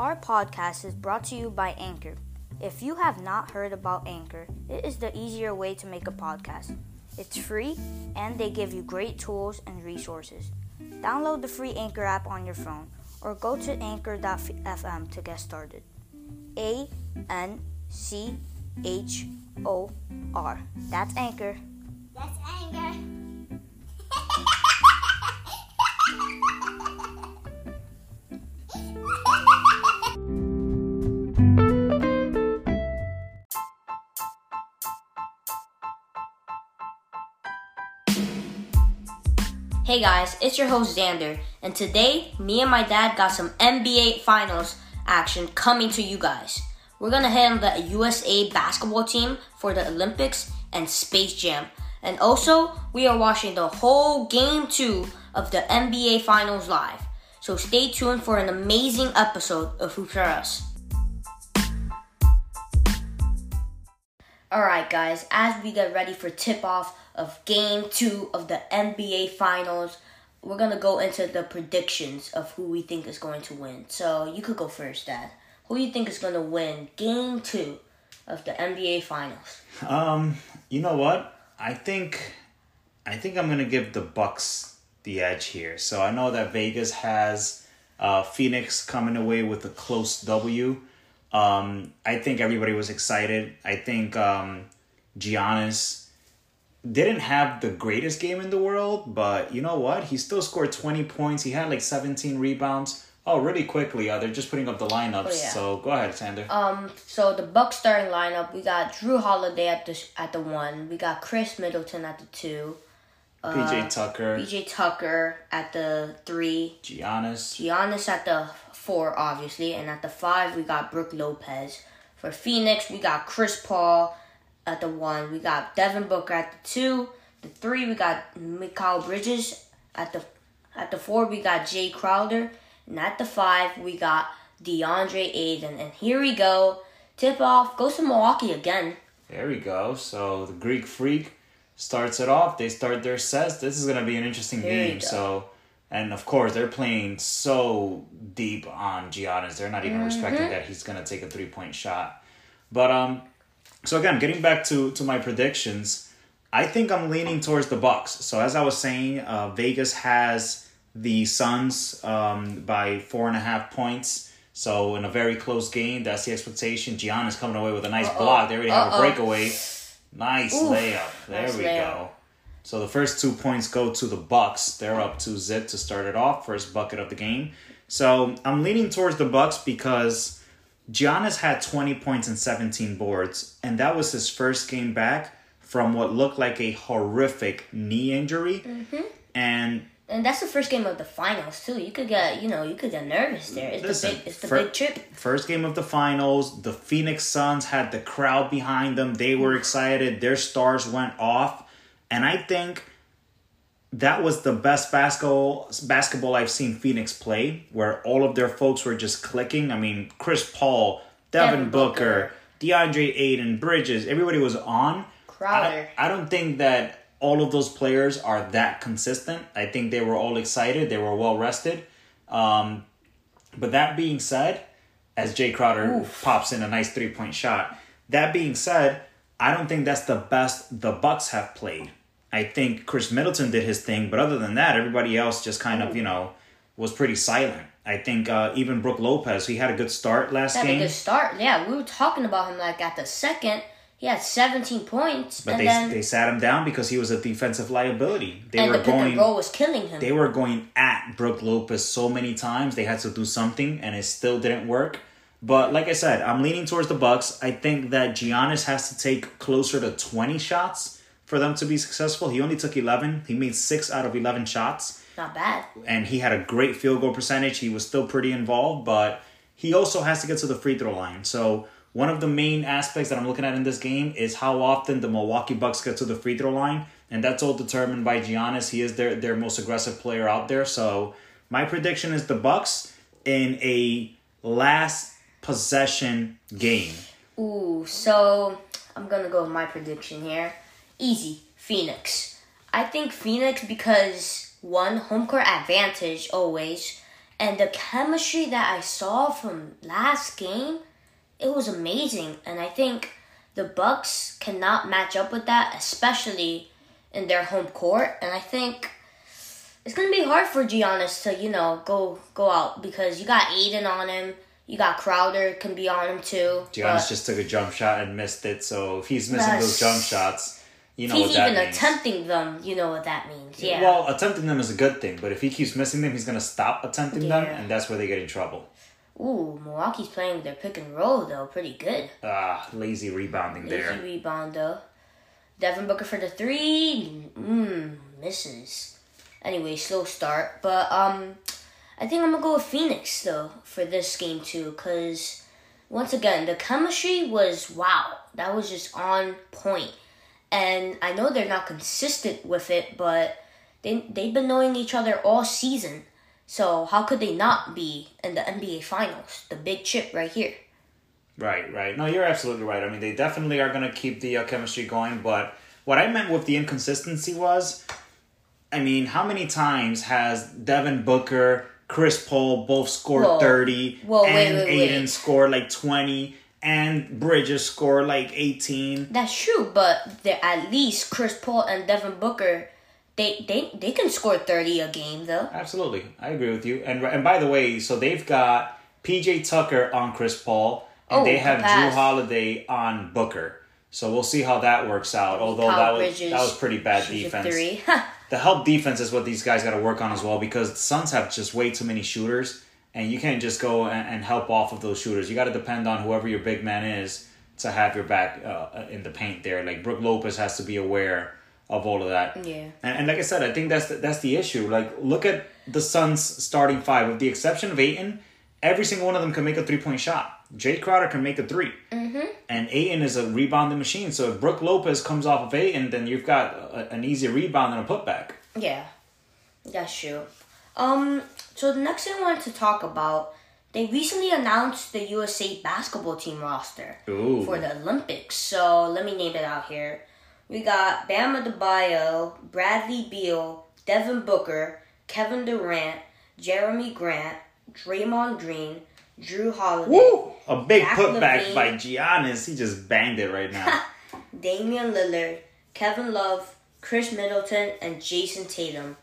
Our podcast is brought to you by Anchor. If you have not heard about Anchor, it is the easier way to make a podcast. It's free and they give you great tools and resources. Download the free Anchor app on your phone or go to anchor.fm to get started. A N C H O R. That's Anchor. That's anger. Hey guys, it's your host Xander, and today me and my dad got some NBA Finals action coming to you guys. We're gonna hit on the USA basketball team for the Olympics and Space Jam, and also we are watching the whole game two of the NBA Finals live. So stay tuned for an amazing episode of Hoops R Us. Alright, guys, as we get ready for tip off of game two of the NBA Finals, we're gonna go into the predictions of who we think is going to win. So you could go first, Dad. Who do you think is gonna win game two of the NBA Finals? Um, you know what? I think I think I'm gonna give the Bucks the edge here. So I know that Vegas has uh, Phoenix coming away with a close W. Um, I think everybody was excited. I think um, Giannis didn't have the greatest game in the world, but you know what? He still scored 20 points. He had like 17 rebounds. Oh, really quickly, uh, they're just putting up the lineups. Oh, yeah. So go ahead, Xander. Um, so the Bucks starting lineup, we got Jrue Holiday at the at the one, we got Khris Middleton at the two, PJ Tucker, PJ Tucker at the three, Giannis. Giannis at the four, obviously, and at the five we got Brook Lopez. For Phoenix, we got Chris Paul at the one. We got Devin Booker at the two. The three we got Mikal Bridges at the at the four we got Jae Crowder, and at the five we got DeAndre Ayton. And here we go, tip off goes to Milwaukee again. There we go. So the Greek Freak starts it off. They start their sets. This is gonna be an interesting There game. So, and of course they're playing so deep on Giannis. They're not even respecting Mm-hmm. that he's gonna take a three point shot. But um, so again, getting back to to my predictions, I think I'm leaning towards the Bucks. So as I was saying, uh, Vegas has the Suns um, by four and a half points. So in a very close game, that's the expectation. Giannis coming away with a nice block. They already have Uh-oh. a breakaway. Nice Oof. layup. There Nice we layup. go. So the first two points go to the Bucks. They're up to zip to start it off. First bucket of the game. So I'm leaning towards the Bucks because Giannis had 20 points and 17 boards, and that was his first game back from what looked like a horrific knee injury. Mm-hmm. And And that's the first game of the finals too. You could get, you know, you could get nervous there. It's Listen, the big, it's the fir- big trip. First game of the finals, the Phoenix Suns had the crowd behind them. They were excited. Their stars went off. And I think that was the best basketball basketball I've seen Phoenix play, where all of their folks were just clicking. I mean, Chris Paul, Devin, Devin Booker, DeAndre Ayton, Bridges, everybody was on. Crowder. I, I don't think that all of those players are that consistent. I think they were all excited. They were well rested. Um, but that being said, as Jae Crowder pops in a nice three point shot, that being said, I don't think that's the best the Bucks have played. I think Khris Middleton did his thing, but other than that, everybody else just kind of you know was pretty silent. I think uh, even Brook Lopez, he had a good start last he Had a game, good start. Yeah, we were talking about him like at the second. He had 17 points, but and they then they sat him down because he was a defensive liability. They were the going and roll was killing him. they were going at Brook Lopez so many times they had to do something and it still didn't work. But like I said, I'm leaning towards the Bucks. I think that Giannis has to take closer to 20 shots for them to be successful. He only took 11. He made 6 out of 11 shots Not bad. and he had a great field goal percentage. He was still pretty involved, but he also has to get to the free throw line. So one of the main aspects that I'm looking at in this game is how often the Milwaukee Bucks get to the free throw line, and that's all determined by Giannis. He is their their most aggressive player out there. So my prediction is the Bucks in a last possession game. Ooh, so I'm gonna go with my prediction here. Easy, Phoenix. I think Phoenix because one home court advantage always, And the chemistry that I saw from last game, it was amazing. And I think the Bucks cannot match up with that, especially in their home court. And I think it's gonna be hard for Giannis to, you know, go go out because you got Ayton on him. You got Crowder can be on him too. Giannis just took a jump shot and missed it, so if he's missing those jump shots, you know he's even attempting them. You know what that means. Yeah. Well, attempting them is a good thing, but if he keeps missing them, he's gonna stop attempting them, and that's where they get in trouble. Ooh, Milwaukee's playing their pick and roll though, pretty good. Ah, lazy rebounding there. Easy rebound though. Devin Booker for the three. Mmm, misses. Anyway, slow start. But um I think I'm gonna go with Phoenix though for this game too, cause once again the chemistry was wow. That was just on point. And I know they're not consistent with it, but they they've been knowing each other all season. So how could they not be in the NBA finals? The big chip right here. Right, right. No, you're absolutely right. I mean, they definitely are going to keep the uh, chemistry going, but what I meant with the inconsistency was, I mean, how many times has Devin Booker, Chris Paul both scored Whoa. 30, Whoa, wait, and wait, Ayton wait. scored like 20, and Bridges scored like 18? That's true, but they're at least Chris Paul and Devin Booker, they they they can score thirty a game though. Absolutely. I agree with you. And and by the way, so they've got PJ Tucker on Chris Paul, and Oh, they the have Jrue. Holiday on Booker. So we'll see how that works out. Although Kyle that was Bridges that was pretty bad defense. Three. The help defense is what these guys got to work on as well because the Suns have just way too many shooters, and you can't just go and, and help off of those shooters. You got to depend on whoever your big man is to have your back uh, in the paint there. Like Brook Lopez has to be aware of all of that. Yeah. And, and like I said, I think that's the, that's the issue. Like look at the Suns starting five, with the exception of Ayton, every single one of them can make a three point shot. Jae Crowder can make a 3 mm-hmm. and Ayton is a rebounding machine. So if Brook Lopez comes off of Ayton, then you've got a, an easy rebound and a putback. yeah, that's true. Um, so the next thing I wanted to talk about, they recently announced the USA basketball team roster Ooh. for the Olympics. So let me name it out here. We got Bam Adebayo, Bradley Beal, Devin Booker, Kevin Durant, Jerami Grant, Draymond Green, Jrue Holiday, Woo! A big Zach putback LaVine. by Giannis. He just banged it right now. Damian Lillard, Kevin Love, Khris Middleton, and Jayson Tatum.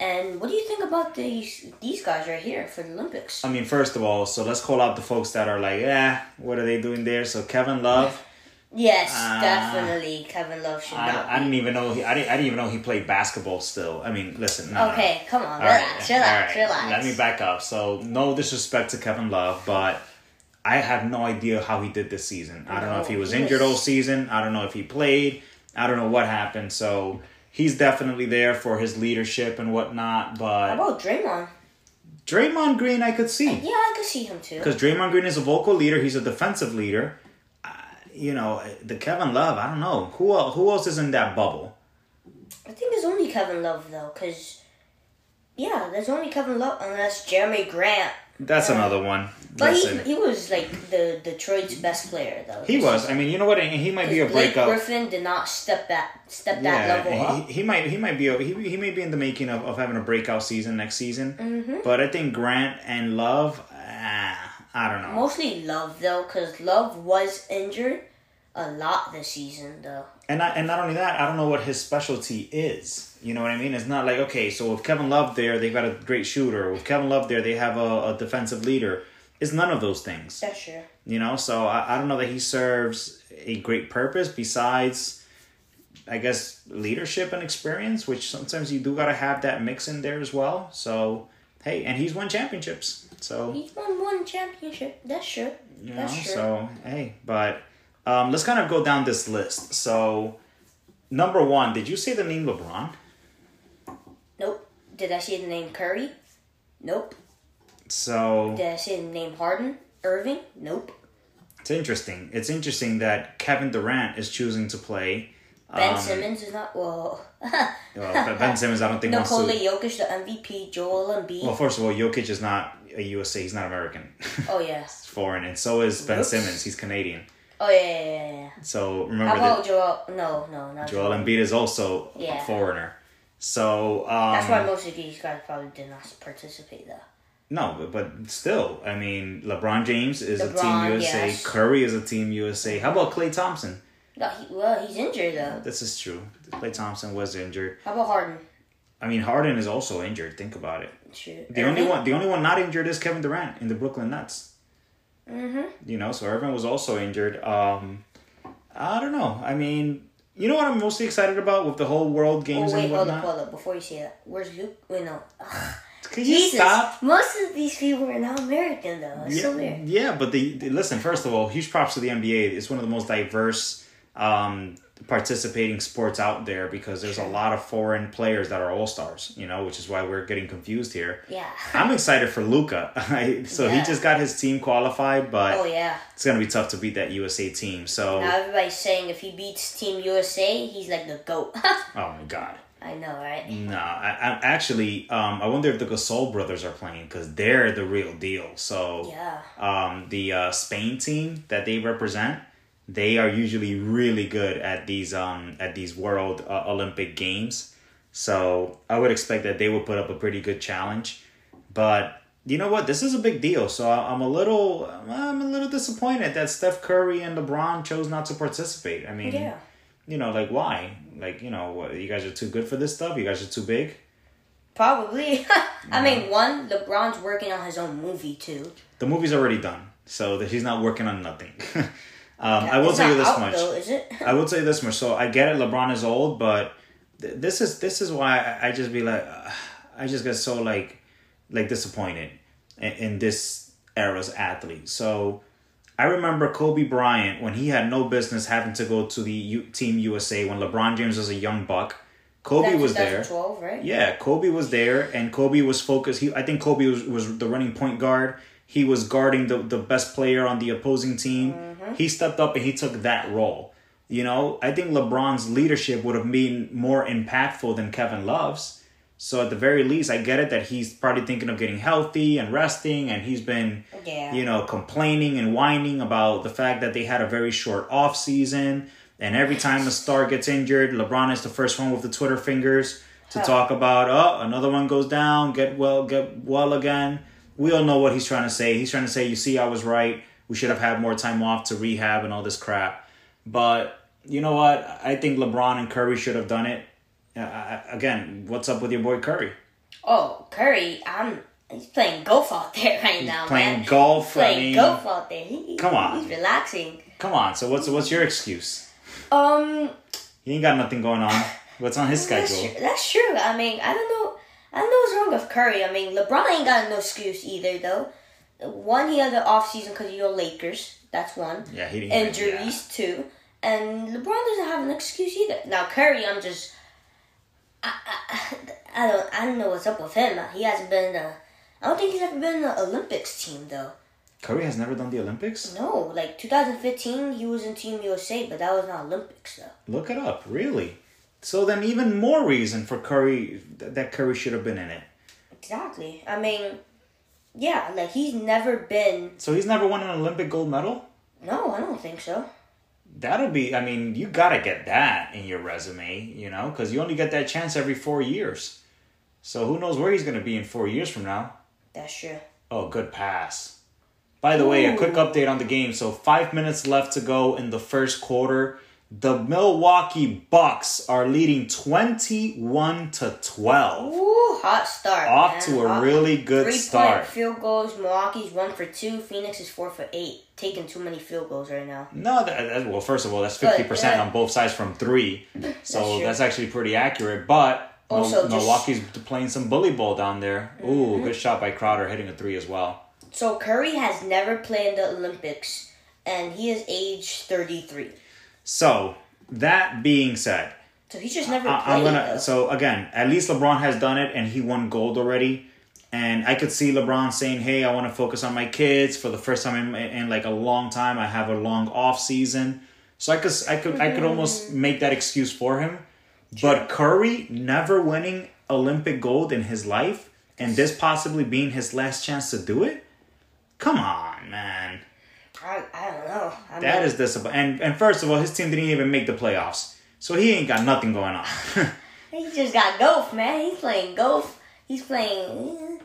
And what do you think about these these guys right here for the Olympics? I mean, first of all, so let's call out the folks that are like, yeah, what are they doing there? So Kevin Love, Yes, Ah. definitely Kevin Love should I, not. I didn't even know he, I didn't, I didn't even know he played basketball still. I mean, listen. No, no. okay, come on, All right, relax, all relax, right. relax. Let me back up. So, no disrespect to Kevin Love, but I have no idea how he did this season. I don't know if he was injured all season. I don't know if he played. I don't know what happened. So, he's definitely there for his leadership and whatnot. But How about Draymond? Draymond Green, I could see. Yeah, I could see him too. Because Draymond Green is a vocal leader. He's a defensive leader. Uh, you know, the Kevin Love, I don't know. Who, el- who else is in that bubble? I think there's only Kevin Love though, cause yeah, there's only Kevin Love unless Jerami Grant. That's another one. But he, he was like the Detroit's best player though. He was. I mean, you know what? He might be a Blake breakout. Griffin did not step that step that level Yeah, up. he, he might he might be a, he, he may be in the making of, of having a breakout season next season. Mm-hmm. But I think Grant and Love, ah, I don't know. Mostly Love though, because Love was injured a lot this season though. And not, and not only that, I don't know what his specialty is. You know what I mean? It's not like okay, so if Kevin Love there, they've got a great shooter. With Kevin Love there, they have a, a defensive leader. It's none of those things. That's true. You know, so I, I don't know that he serves a great purpose besides, I guess, leadership and experience, which sometimes you do got to have that mix in there as well. So, hey, and he's won championships. So, He's won one championship. That's true. you know, That's true. so, hey, but um, let's kind of go down this list. So, number one, did you say the name LeBron? Did I say the name Curry? Nope. So, Did I say the name Harden? Irving? Nope. it's interesting. It's interesting that Kevin Durant is choosing to play. Ben Um, Simmons is not. Well, Well, Ben Simmons, I don't think to. Nikola Jokic, the MVP. Joel Embiid. Well, first of all, Jokic is not a USA. He's not American. oh yeah. He's foreign, and so is Ben. Simmons. He's Canadian. Oh yeah, yeah, yeah. yeah. So How remember about that Joel? No, no, not Joel Embiid is also Yeah. a foreigner. So um, That's why most of these guys probably did not participate though. No, but, but still, I mean, LeBron James is a Team USA. yes. Curry is a Team USA. How about Klay Thompson? No, he, well, he's injured though. This is true. Klay Thompson was injured. How about Harden? I mean, Harden is also injured. Think about it. True. The only one, the only one not injured is Kevin Durant in the Brooklyn Nets. Mm-hmm. You know, so Irvin was also injured. Um, I don't know. I mean, you know what I'm mostly excited about with the whole world games Oh wait, and hold up, hold up. Before you say that, where's Luke? Wait, no. Ugh. Could you Jesus, stop? most of these people are not American though. It's so Yeah, weird. yeah, but the, the- listen. First of all, huge props to the NBA. It's one of the most diverse um, participating sports out there because there's a lot of foreign players that are all stars. You know, which is why we're getting confused here. Yeah. I'm excited for Luka. so he just got his team qualified, but Oh yeah. it's gonna be tough to beat that USA team. So, Now everybody's saying if he beats Team USA, he's like the goat. oh my god. I know, right? No, I, I actually, um, I wonder if the Gasol brothers are playing because they're the real deal. So, Yeah. um, the uh, Spain team that they represent, they are usually really good at these um, at these World uh, Olympic Games. So I would expect that they would put up a pretty good challenge. But you know what? This is a big deal. So I'm a little I'm a little disappointed that Steph Curry and LeBron chose not to participate. I mean, Yeah. you know, like why? Like you know, what, you guys are too good for this stuff. You guys are too big. Probably. I mean, one, LeBron's working on his own movie too. The movie's already done, so that he's not working on nothing. um, I will tell you this out, much. Though, is it? I will tell you this much. So I get it. LeBron is old, but th- this is this is why I, I just be like, uh, I just get so like like disappointed in, in this era's athlete. So I remember Kobe Bryant when he had no business having to go to the U- Team USA when LeBron James was a young buck. Kobe was there. 2012, right? Yeah, Kobe was there, and Kobe was focused. He, I think Kobe was, was the running point guard. He was guarding the, the best player on the opposing team. Mm-hmm. He stepped up and he took that role. You know, I think LeBron's leadership would have been more impactful than Kevin Love's. So at the very least, I get it that he's probably thinking of getting healthy and resting, and he's been, Yeah. you know, complaining and whining about the fact that they had a very short off season. And every time a star gets injured, LeBron is the first one with the Twitter fingers to Huh. talk about, oh, another one goes down, get well, get well again. We all know what he's trying to say. He's trying to say, you see, I was right. We should have had more time off to rehab and all this crap. But you know what? I think LeBron and Curry should have done it. Uh, again, what's up with your boy Curry? Oh, Curry, I'm. He's playing golf out there right now, Playing man. golf. I playing mean, golf out there. He, Come on. He's relaxing. come on. So what's what's your excuse? Um, He ain't got nothing going on. What's on his that's, schedule? tr- that's true. I mean, I don't know. I don't know what's wrong with Curry. I mean, LeBron ain't got no excuse either, though. One, he had the off season because of your Lakers. That's one. Yeah, he didn't. Injuries too, and LeBron doesn't have an excuse either. Now Curry, I'm just. I, I, I don't I don't know what's up with him. He hasn't been in the. I don't think he's ever been in the Olympics team though. Curry has never done the Olympics. No, like 2015, he was in Team USA, but that was not Olympics though. Look it up, really. So then, even more reason for Curry that Curry should have been in it. Exactly. I mean, yeah, like he's never been. So he's never won an Olympic gold medal. No, I don't think so. That'll be. I mean, you gotta get that in your resume, you know, because you only get that chance every four years. So who knows where he's gonna be in four years from now? That's true. Oh, good pass. By the way, a quick update on the game. So five minutes left to go in the first quarter. The Milwaukee Bucks are leading twenty-one to twelve. Ooh, hot start. Off man. to a Hot- really good Three start. field goals. Milwaukee's one for two. Phoenix is four for eight. Taking too many field goals right now. No, that, that, well, first of all, that's fifty percent yeah. on both sides from three, so true. that's, actually pretty accurate. But Also, Milwaukee's playing some bully ball down there. Ooh, Mm-hmm. good shot by Crowder hitting a three as well. So Curry has never played in the Olympics, and he is age thirty three. So that being said, So he's just never I, I'm gonna. though. So again, at least LeBron has done it, and he won gold already. And I could see LeBron saying, "Hey, I want to focus on my kids for the first time in, in like a long time. I have a long off season, so I could, I could, I could mm-hmm. almost make that excuse for him." But Curry never winning Olympic gold in his life, and this possibly being his last chance to do it. Come on, man. I, I don't know. I That is disappointing. And and first of all, his team didn't even make the playoffs, so he ain't got nothing going on. he just got golf, man. He's playing golf. He's playing.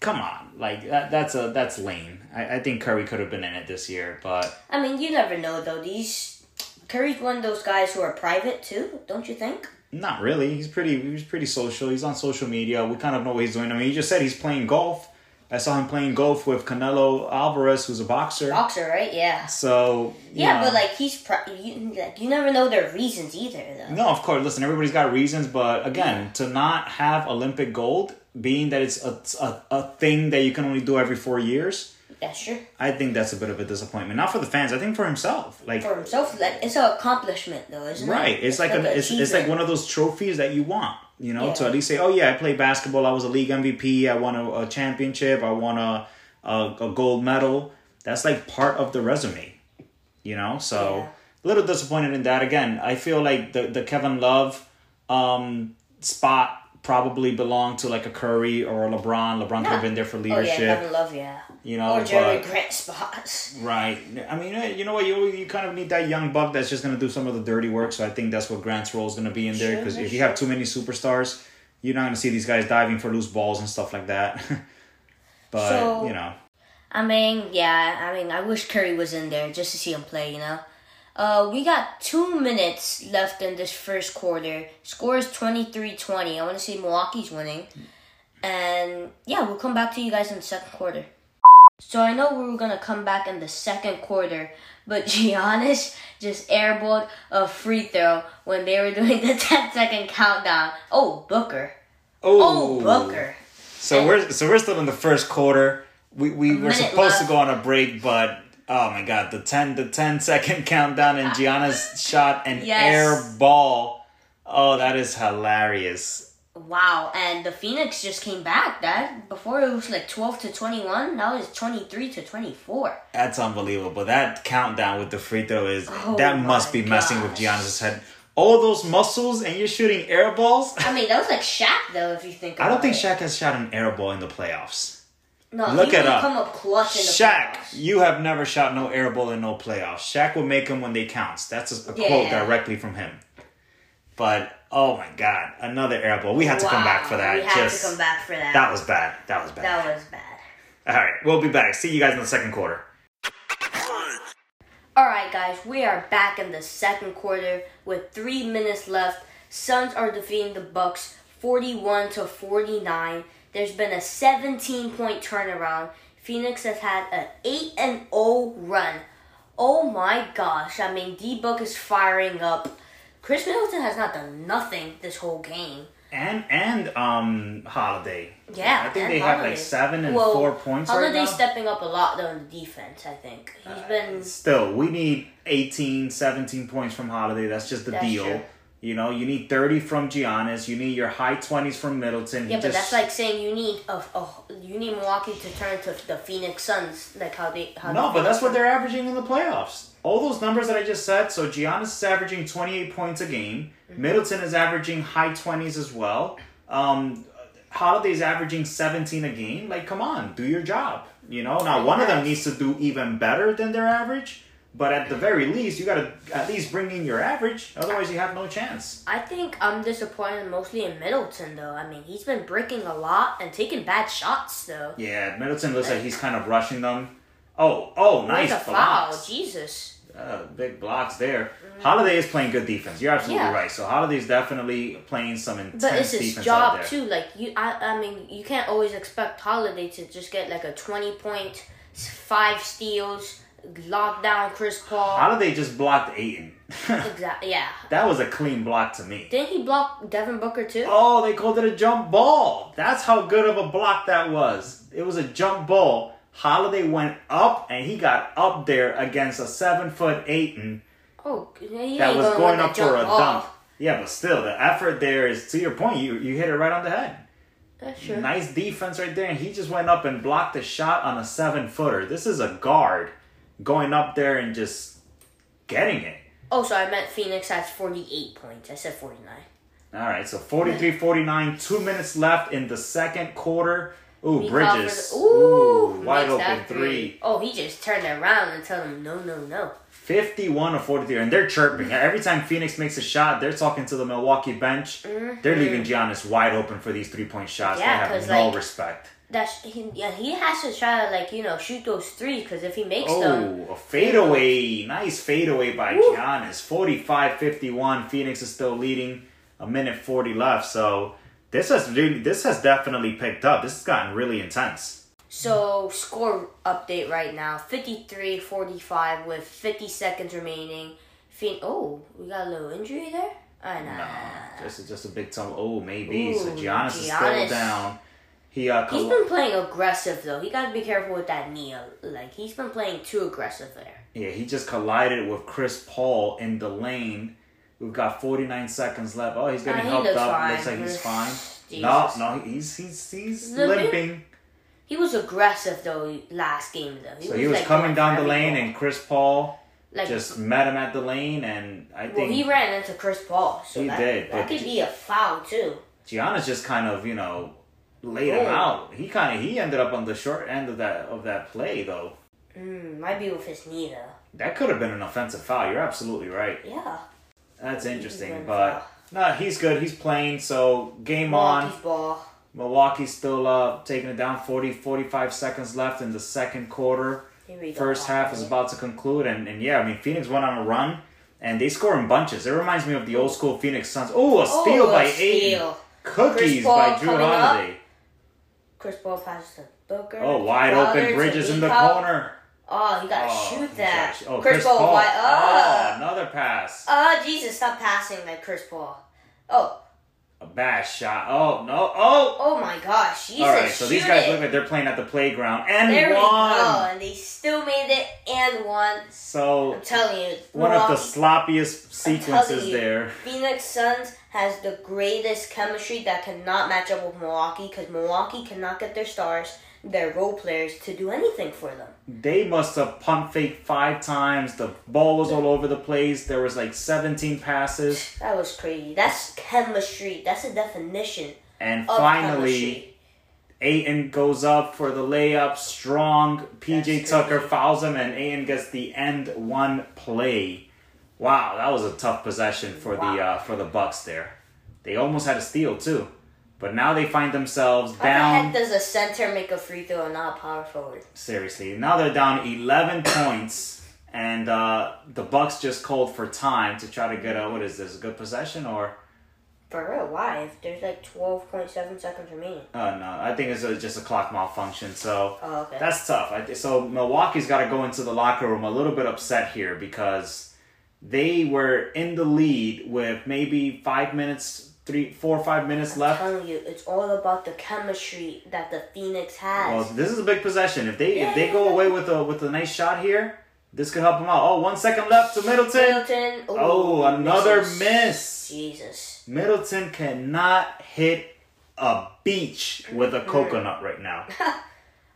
come on, like that, that's a that's lame. I, I think Curry could have been in it this year, but I mean, you never know though. These Curry's one of those guys who are private too, don't you think? not really. He's pretty he's pretty social. He's on social media. We kind of know what he's doing. I mean, he just said he's playing golf. I saw him playing golf with Canelo Alvarez, who's a boxer. Boxer, right? Yeah. So Yeah, know. but like he's pri- you, like, you never know their reasons either though. No, of course. Listen, everybody's got reasons, but again, to not have Olympic gold, being that it's a, a, a thing that you can only do every four years, That's true. I think that's a bit of a disappointment. Not for the fans, I think for himself. Like, For himself, like it's an accomplishment though, isn't it? right? It's, like, an a, it's, it's like one of those trophies that you want. You know, to at least say, "Oh yeah, I played basketball. I was a league MVP. I won a, a championship. I won a, a a gold medal." That's like part of the resume. You know, so Yeah. a little disappointed in that. Again, I feel like the the Kevin Love um, spot probably belong to like a Curry or a LeBron. LeBron could have been there for leadership. Oh yeah, Love, yeah. you know, Or Jerry Grant spots. Right. I mean, you know what? You you kind of need that young buck that's just going to do some of the dirty work. So I think that's what Grant's role is going to be in there. Sure, Because if that's you have too many superstars, you're not going to see these guys diving for loose balls and stuff like that. but So- you know, I mean, yeah, I mean, I wish Curry was in there just to see him play, you know? Uh, we got two minutes left in this first quarter. Score is 23 20. I want to see Milwaukee's winning. And yeah, we'll come back to you guys in the second quarter. So I know we were going to come back in the second quarter, but Giannis just airballed a free throw when they were doing the 10 second countdown. Oh, Booker. Oh, Booker. So we're so we're still in the first quarter. We we were supposed to go on a break, but oh my god, the ten the 10 second countdown and Giannis shot an Yes. air ball. Oh, that is hilarious. Wow, and the Phoenix just came back. That before it was like twelve to twenty one. Now it's twenty three to twenty four. That's unbelievable. That countdown with the free throw is Oh that must be messing with Gianna's head. All those muscles and you're shooting air balls. I mean, that was like Shaq though, if you think. About I don't think it. Shaq has shot an air ball in the playoffs. No, Look would up. come up clutch in the Shaq, playoffs. you have never shot no air ball in no playoffs. Shaq will make them when they counts. That's a, a quote directly from him. But oh my god, another air ball. We had to come back for that. We had Just to come back for that. that was bad. That was bad. That was bad. All right, we'll be back. See you guys in the second quarter. All right, guys, we are back in the second quarter with three minutes left. Suns are defeating the Bucks, forty-one to forty-nine. There's been a 17 point turnaround. Phoenix has had an 8 and 0 run. Oh my gosh! I mean, D Book is firing up. Khris Middleton has not done nothing this whole game. And and um Holiday. Yeah, I think they have like seven and Well, four points right Holiday's now. stepping up a lot though in the defense. I think he's been. Still, we need 18, 17 points from Holiday. That's just the That's deal. true. You know, you need 30 from Giannis. You need your high 20s from Middleton. He Yeah, but just- that's like saying you need a, a you need Milwaukee to turn to the Phoenix Suns, like how they. How No, the but that's what they're averaging in the playoffs. All those numbers that I just said. So Giannis is averaging 28 points a game. Mm-hmm. Middleton is averaging high 20s as well. Um, Holiday's averaging 17 a game. Like, come on, do your job. You know, now one of them needs to do even better than their average. But at the very least, you got to at least bring in your average. Otherwise, you have no chance. I think I'm disappointed mostly in Middleton though. I mean, he's been breaking a lot and taking bad shots though. Yeah, Middleton looks like he's kind of rushing them. Oh, oh, nice a foul! Jesus. Uh, big blocks there. Holiday is playing good defense. You're absolutely Yeah. right. So Holiday's definitely playing some intense But it's his defense job too. Like you, I, I mean, you can't always expect Holiday to just get like a twenty point, five steals, lock down Chris Paul. How did they just blocked Ayton. exactly. Yeah. that was a clean block to me. Didn't he block Devin Booker too? Oh, they called it a jump ball. That's how good of a block that was. It was a jump ball. Holiday went up and he got up there against a seven foot Ayton Oh, that was gonna going up for a ball. dunk. Yeah, but still, the effort there is to your point. You you hit it right on the head. That's true. Nice defense right there, and he just went up and blocked the shot on a seven footer. This is a guard going up there and just getting it. Oh, so I meant Phoenix has 48 points. I said 49. All right, so 43 49, two minutes left in the second quarter. Ooh, Bridges. covered- Ooh, wide open three. Oh, he just turned around and told him no, no, no. 51 or 43, and they're chirping. Every time Phoenix makes a shot, they're talking to the Milwaukee bench. They're leaving Giannis wide open for these three point shots. Mm-hmm. Yeah, they have no like- respect. That's he. Yeah, he has to try to like you know shoot those three because if he makes oh, them, Oh, a fadeaway. Nice fadeaway by Woo. Giannis. 45-51. Phoenix is still leading. A minute 40 left. So this has really this has definitely picked up. This has gotten really intense. So, score update right now 53 45 with 50 seconds remaining. Phoen- oh, we got a little injury there? I know. No, is just a big tumble. Oh, maybe. so Ooh, Giannis, is still down. He uh, He's been playing aggressive though. He got to be careful with that knee. Like, he's been playing too aggressive there. yeah, he just collided with Chris Paul in the lane. We've got 49 seconds left. Oh, he's getting Uh, he helped looks up. fine. Looks like he's fine. Jesus. No, no, he's he's he's Limping? limping. He was aggressive though last game though. So he was like, coming down the lane, ball. and Chris Paul like just met him at the lane, and I well, think he ran into Chris Paul, so He that, did, that could be a foul too. Giannis just kind of you know laid him Oh. out. He kind of he ended up on the short end of that of that play though. Mm, might be with his knee though. That could have been an offensive foul. You're absolutely right. Yeah. That's interesting, but no, he's good. He's playing. So game on. Milwaukee's ball. Milwaukee's still uh, taking it down. 40, 45 seconds left in the second quarter. First half is about to conclude, and, and yeah, I mean Phoenix went on a run, and they score in bunches. It reminds me of the old school Phoenix Suns. Oh, a steal Oh, by a Ayton. Cookies by Jrue coming up. Chris Paul passes to Booker. Oh, wide Crowder open Bridges in the corner. Oh, you got to Oh, shoot that. gotta sh- Oh, Chris, Paul, wide. Oh, ah, Oh. another pass. oh, Jesus, stop passing like Chris Paul. Oh, A bad shot. Oh no. Oh. oh my gosh, Jesus. All right. So these guys it. look like they're playing at the playground and There we won. go, and they still made it and won. So I'm telling you, one of the Milwaukee- sloppiest sequences you, there. Phoenix Suns has the greatest chemistry that cannot match up with Milwaukee because Milwaukee cannot get their stars, their role players, to do anything for them. They must have punt faked five times. The ball was all over the place. There was like 17 passes, That was crazy. That's chemistry. That's a definition and finally. chemistry. Ayton goes up for the layup, strong. PJ Tucker fouls him, and Ayton gets the end one play. Wow, that was a tough possession for the uh, for the Bucks there. They almost had a steal too, but now they find themselves down. How the heck does a center make a free throw and not a power forward? Seriously, now they're down 11 points, and uh, the Bucks just called for time to try to get a what is this? A good possession or? For real, why? If there's like 12.7 seconds remaining. Uh, no, I think it's a, just a clock malfunction. So Oh, okay. That's tough. I, so Milwaukee's got to go into the locker room a little bit upset here because they were in the lead with maybe five minutes, three, four or five minutes I'm left. telling you, it's all about the chemistry that the Phoenix has. Well, this is a big possession. If they if they go away with a with a nice shot here, this could help them out. Oh, one second left to Middleton. Middleton. ooh, Oh, another misses. miss. Jesus. Middleton cannot hit a beach with Mm-hmm. a coconut right now.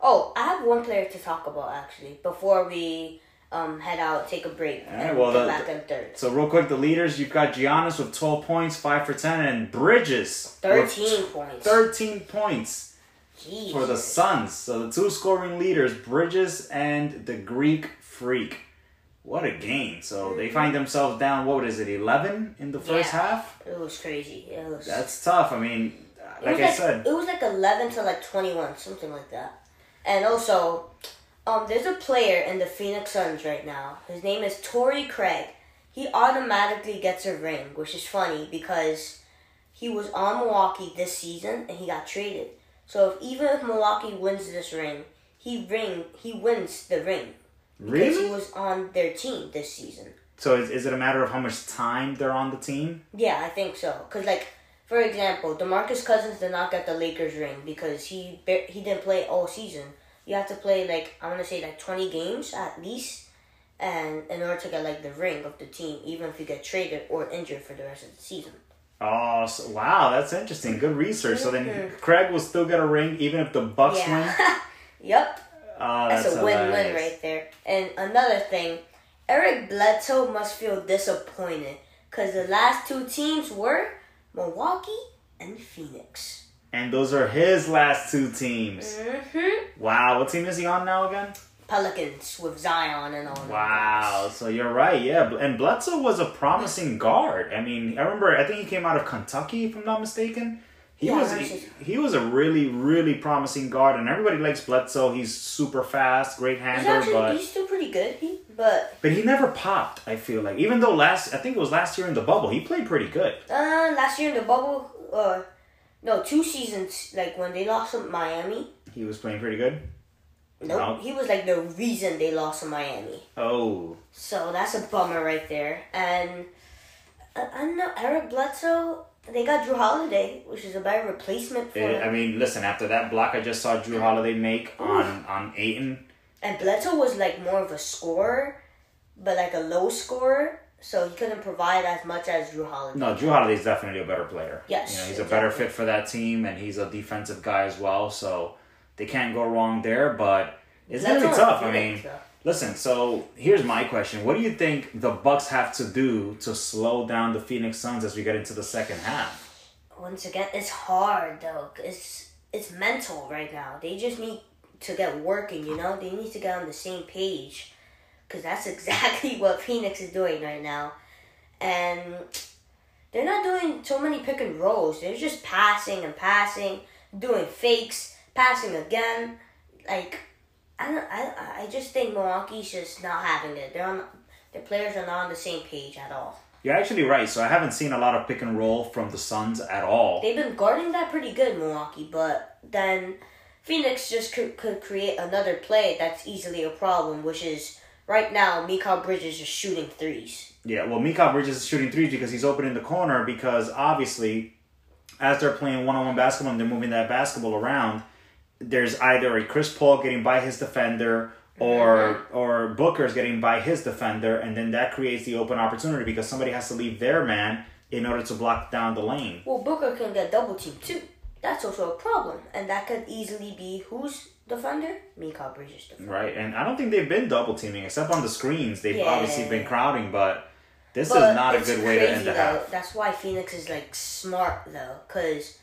Oh, I have one player to talk about actually before we um head out, take a break, Alright, and well, the- back in third. So real quick, the leaders you've got Giannis with twelve points, five for ten, and Bridges Thirteen points. 13 points Jeez. for the Suns. So the two scoring leaders, Bridges and the Greek Freak. What a game. So they find themselves down, what is it, 11 in the first Yeah. half? It was crazy. It was. That's tough. I mean, like I said, it was like eleven to like twenty-one, something like that. And also, um, there's a player in the Phoenix Suns right now. His name is Torrey Craig. He automatically gets a ring, which is funny because he was on Milwaukee this season and he got traded. So if, even if Milwaukee wins this ring, he ring he wins the ring because he was on their team this season. So is, is it a matter of how much time they're on the team? Yeah, I think so. Cause like, for example, DeMarcus Cousins did not get the Lakers ring because he he didn't play all season. You have to play like I want to say like twenty games at least, and in order to get like the ring of the team, even if you get traded or injured for the rest of the season. Oh, so, wow, that's interesting. Good research. So then mm-hmm. Craig will still get a ring even if the Bucks win. Yep. Oh, ah, That's, that's, a win-win right there. And another thing, Eric Bledsoe must feel disappointed because the last two teams were Milwaukee and Phoenix. And those are his last two teams. Mm-hmm. Wow, what team is he on now again? Pelicans with Zion and all. them Wow, guys. so you're right, yeah. And Bledsoe was a promising guard. I mean, I remember, I think he came out of Kentucky, if I'm not mistaken. He Yeah, was he, he was a really really promising guard, and everybody likes Bledsoe. He's super fast, great He's handler, actually but he's still pretty good. He, but but he never popped. I feel like even though last I think it was last year in the bubble, he played pretty good. uh, last year in the bubble, uh, no, two seasons like when they lost to Miami. He was playing pretty good. Nope, No. he was like the reason they lost to Miami. Oh, So that's a bummer right there. And I, I don't know Eric Bledsoe. They got Jrue Holiday, which is a better replacement for Eh, I mean, listen. After that block I just saw Jrue Holiday make on on Ayton, And Bledsoe was like more of a scorer, but like a low scorer, so he couldn't provide as much as Jrue Holiday. no, Jrue Holiday is definitely a better player. Yes, you know he's a better fit for that team, and he's a defensive guy as well. So they can't go wrong there. But it's really tough. I mean. Listen, so here's my question. What do you think the Bucks have to do to slow down the Phoenix Suns as we get into the second half? once again, it's hard though. It's it's mental right now. They just need to get working. You know, they need to get on the same page, because that's exactly what Phoenix is doing right now, and they're not doing so many pick and rolls. They're just passing and passing, doing fakes, passing again. Like I don't. I I just think Milwaukee's just not having it. They're on. Their players are not on the same page at all. You're actually right. So I haven't seen a lot of pick and roll from the Suns at all. They've been guarding that pretty good, Milwaukee, but then Phoenix just could, could create another play that's easily a problem, which is right now Mikal Bridges is shooting threes. Yeah, well, Mikal Bridges is shooting threes because he's open in the corner because obviously, as they're playing one on one basketball and they're moving that basketball around, there's either a Chris Paul getting by his defender or mm-hmm. or Booker's getting by his defender, and then that creates the open opportunity because somebody has to leave their man in order to block down the lane. Well, Booker can get double teamed too. That's also a problem, and that could easily be whose defender? Mikal Bridges defender. Right, and I don't think they've been double teaming except on the screens. They've Yeah. obviously been crowding, but this But is not a good way to end the though. half. That's why Phoenix is like smart though, because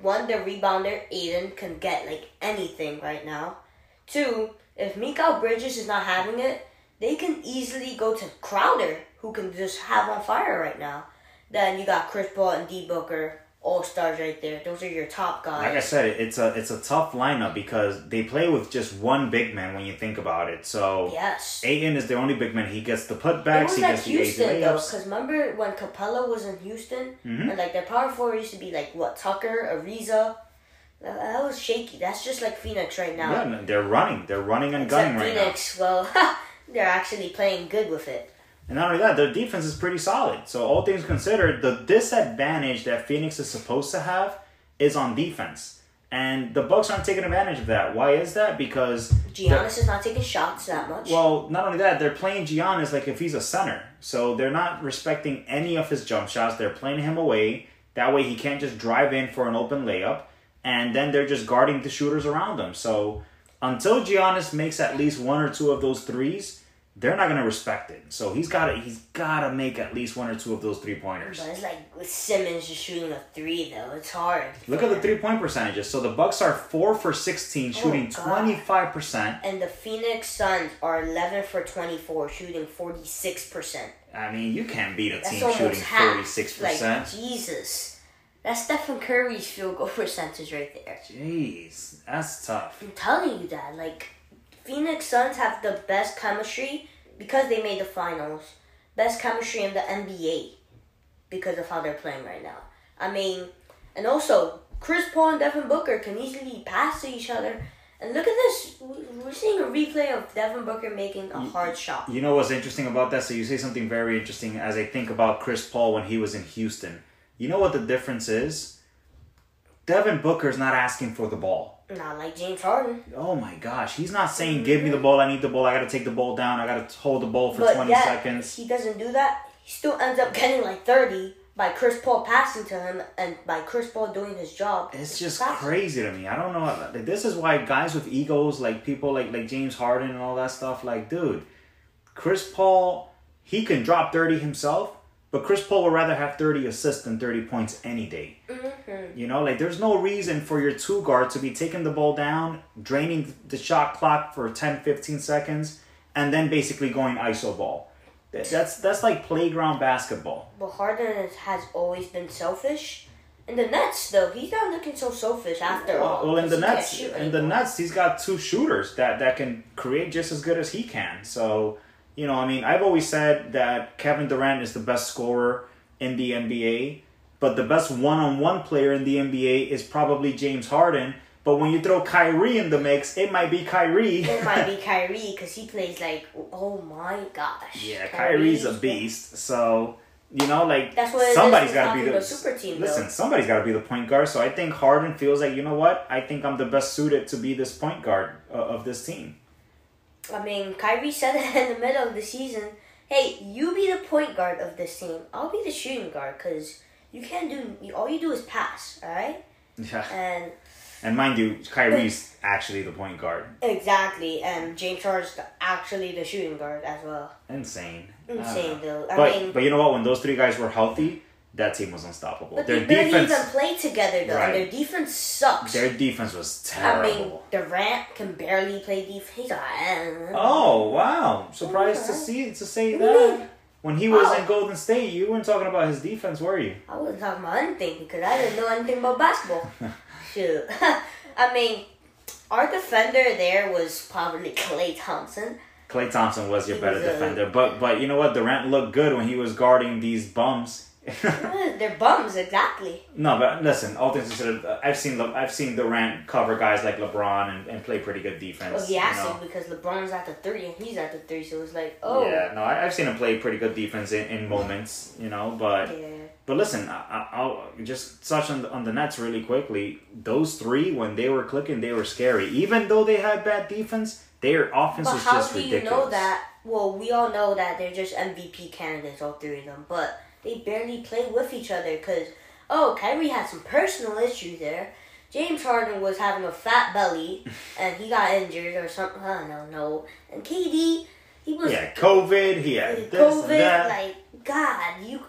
one, the rebounder Ayton can get like anything right now. Two, if Mikal Bridges is not having it, they can easily go to Crowder, who can just have on fire right now. Then you got Chris Paul and D Booker, all stars right there. Those are your top guys. Like I said, it's a it's a tough lineup because they play with just one big man when you think about it. So yes. Ayton is the only big man. He gets the It putbacks, was he like gets the Houston though, because remember when Capela was in Houston, Mm-hmm. and like their power four used to be like what Tucker, Ariza. That, that was shaky. That's just like Phoenix right now. Yeah, they're running. They're running and gunning Except right Phoenix, well, they're actually playing good with it. And not only that, their defense is pretty solid. So all things considered, the disadvantage that Phoenix is supposed to have is on defense. And the Bucks aren't taking advantage of that. Why is that? Because Giannis is not taking shots that much. Well, not only that, they're playing Giannis like if he's a center. So they're not respecting any of his jump shots. They're playing him away. That way he can't just drive in for an open layup. And then they're just guarding the shooters around him. So until Giannis makes at least one or two of those threes, they're not gonna respect it. So he's gotta he's gotta make at least one or two of those three pointers. but it's like with Simmons just shooting a three though. It's hard. Look at the three point percentages. So the Bucks are four for sixteen, oh, shooting twenty five percent. And the Phoenix Suns are 11 for 24, shooting 46%. I mean, you can't beat a That's team shooting forty six percent. Jesus. That's Stephen Curry's field goal percentage right there. Jeez, that's tough. I'm telling you that. Like, Phoenix Suns have the best chemistry because they made the finals. Best chemistry in the NBA because of how they're playing right now. I mean, and also, Chris Paul and Devin Booker can easily pass to each other. And look at this. We're seeing a replay of Devin Booker making a hard shot. You know what's interesting about that? So you say something very interesting as I think about Chris Paul when he was in Houston. You know what the difference is? Devin Booker's not asking for the ball. Not like James Harden. Oh my gosh, he's not saying, "Give me the mm-hmm. ball. I need the ball. I got to take the ball down. I got to hold the ball for But twenty yet, seconds." he doesn't do that. He still ends up getting like 30 by Chris Paul passing to him and by Chris Paul doing his job. It's just That's- crazy to me. I don't know. Like, this is why guys with egos, like people like like James Harden and all that stuff, like dude, Chris Paul, he can drop thirty himself, but Chris Paul would rather have thirty assists than thirty points any day. Mm-hmm. You know, like there's no reason for your two guard to be taking the ball down, draining the shot clock for 10, 15 seconds, and then basically going iso ball. That's that's like playground basketball. But Harden has always been selfish, In the Nets, though, he's not looking so selfish after all. Well, in the Nets, in the. Nets, he's got two shooters that that can create just as good as he can. So, you know, I mean, I've always said that Kevin Durant is the best scorer in the NBA, but the best one-on-one player in the NBA is probably James Harden. But when you throw Kyrie in the mix, it might be Kyrie. It might be Kyrie because he plays like, oh my gosh. yeah, Kyrie's a beast. So. You know, like That's what somebody's got to be the super team, though. Listen, somebody's got to be the point guard. So I think Harden feels like you know what? I think I'm the best suited to be this point guard uh, of this team. I mean, Kyrie said it in the middle of the season. Hey, you be the point guard of this team. I'll be the shooting guard because you can't do. All you do is pass. All right. Yeah. And And mind you, Kyrie's actually the point guard. exactly. And James Harden's the- actually the shooting guard as well. Insane. Insane Uh, though. I but mean, but you know what? When those three guys were healthy, that team was unstoppable. but their they barely defense, even play together though, Right. and their defense sucks. their defense was I terrible. mean, Durant can barely play defense. Oh wow! Surprised to Alright. see to say that. When he was Oh. in Golden State, you weren't talking about his defense, were you? I wasn't talking about anything because I didn't know anything about basketball. Shoot. I mean, our defender there was probably Klay Thompson. Klay Thompson was your better was a- defender, but but you know what? Durant looked good when he was guarding these bums. They're bums, exactly. no, but listen, all things considered, uh, I've seen Le- I've seen Durant cover guys like LeBron and, and play pretty good defense. Well, he you know? because LeBron's at the three and he's at the three, so it's like, oh. Yeah, no, I, I've seen him play pretty good defense in, in moments, you know. But Yeah. but listen, I, I, I'll just touch on the, on the Nets really quickly. Those three, when they were clicking, they were scary. Even though they had bad defense, their offense But was how just do you ridiculous. know that? Well, we all know that they're just MVP candidates, all three of them, but they barely play with each other because, oh, Kyrie had some personal issues there. James Harden was having a fat belly and he got injured or something. I don't know. And KD, he was Yeah, COVID. He had this COVID. and that. Like, God, you.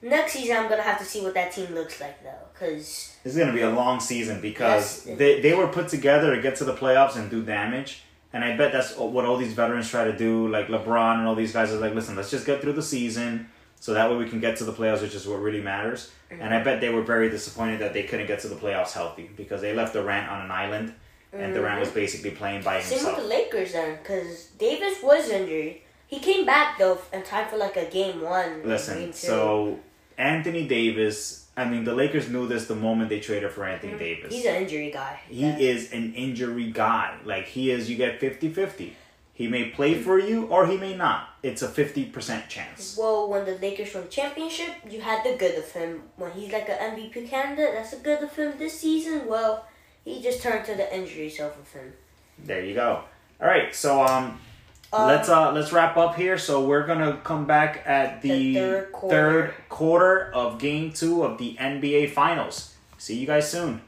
Next season, I'm gonna have to see what that team looks like though, because This is gonna be a long season because Yes. they, they were put together to get to the playoffs and do damage. And I bet that's what all these veterans try to do. Like LeBron and all these guys are like, listen, let's just get through the season, so that way we can get to the playoffs, which is what really matters. And I bet they were very disappointed that they couldn't get to the playoffs healthy because they left Durant on an island, and Durant was basically playing by himself. same with the Lakers then, because Davis was injured. He came back though in time for like a game one. and game Listen, two. so Anthony Davis. I mean, the Lakers knew this the moment they traded for Anthony Davis. Mm-hmm. he's an injury guy. He Yeah. is an injury guy. Like he is, you get 50-50. He may play for you or he may not. It's a 50% chance. Well, when the Lakers won the championship, you had the good of him. When he's like an MVP candidate, that's the good of him this season. Well, he just turned to the injury self of him. There you go. All right, so um, Um, let's uh let's wrap up here. So we're gonna come back at the, The third quarter. third quarter of Game Two of the NBA Finals. See you guys soon.